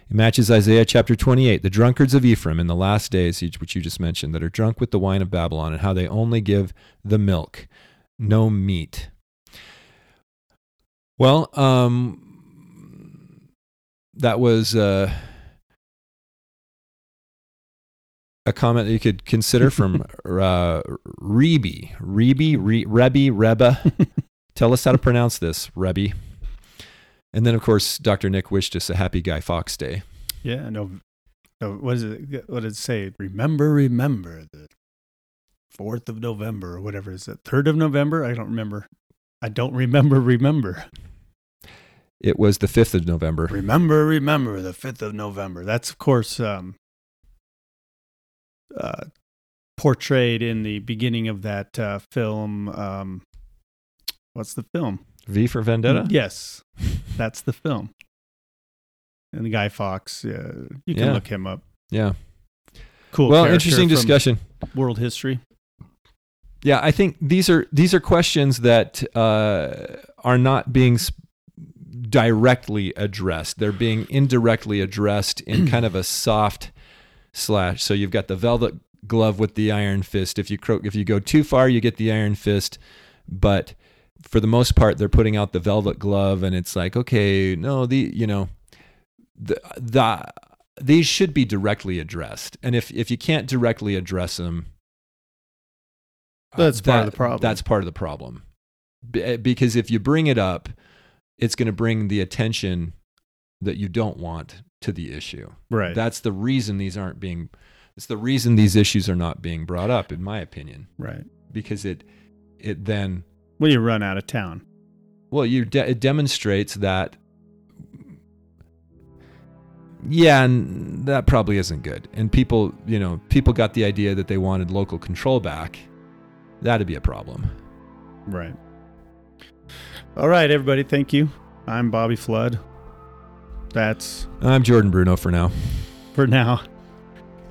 It matches Isaiah chapter 28, the drunkards of Ephraim in the last days, which you just mentioned, that are drunk with the wine of Babylon, and how they only give the milk, no meat. Well, um, that was uh, a comment that you could consider from [LAUGHS] uh, Rebi. Rebi, Re, Rebbe, Reba. [LAUGHS] Tell us how to pronounce this, Rebbe. And then, of course, Dr. Nick wished us a happy Guy Fawkes Day. Yeah, no, no what is it? What did it say? Remember, remember the fourth of November or whatever is it? Third of November? I don't remember. I don't remember. Remember. It was the fifth of November. Remember, remember the fifth of November. That's of course um, uh, portrayed in the beginning of that uh, film. Um, what's the film? V for Vendetta. Yes, that's the film. And the Guy Fawkes, uh, you can Yeah. look him up. Yeah. Cool. Well, character interesting from discussion. World history. Yeah, I think these are these are questions that uh, are not being s- directly addressed. They're being indirectly addressed in [CLEARS THROAT] kind of a soft slash. So you've got the velvet glove with the iron fist. If you cro- if you go too far, you get the iron fist. But for the most part, they're putting out the velvet glove, and it's like, okay, no, the you know, the the these should be directly addressed. And if if you can't directly address them, That's part of the problem. That's part of the problem. B- because if you bring it up, it's going to bring the attention that you don't want to the issue. Right. That's the reason these aren't being. It's the reason these issues are not being brought up, in my opinion, right. because it it then Well, you run out of town. well you de- it demonstrates that yeah and that probably isn't good and people you know people got the idea that they wanted local control back that'd be a problem Right. All right, everybody. Thank you. I'm Bobby Fludd. That's i'm jordan bruno for now for now.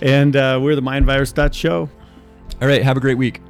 And uh, we're the mindvirus.show. all right have a great week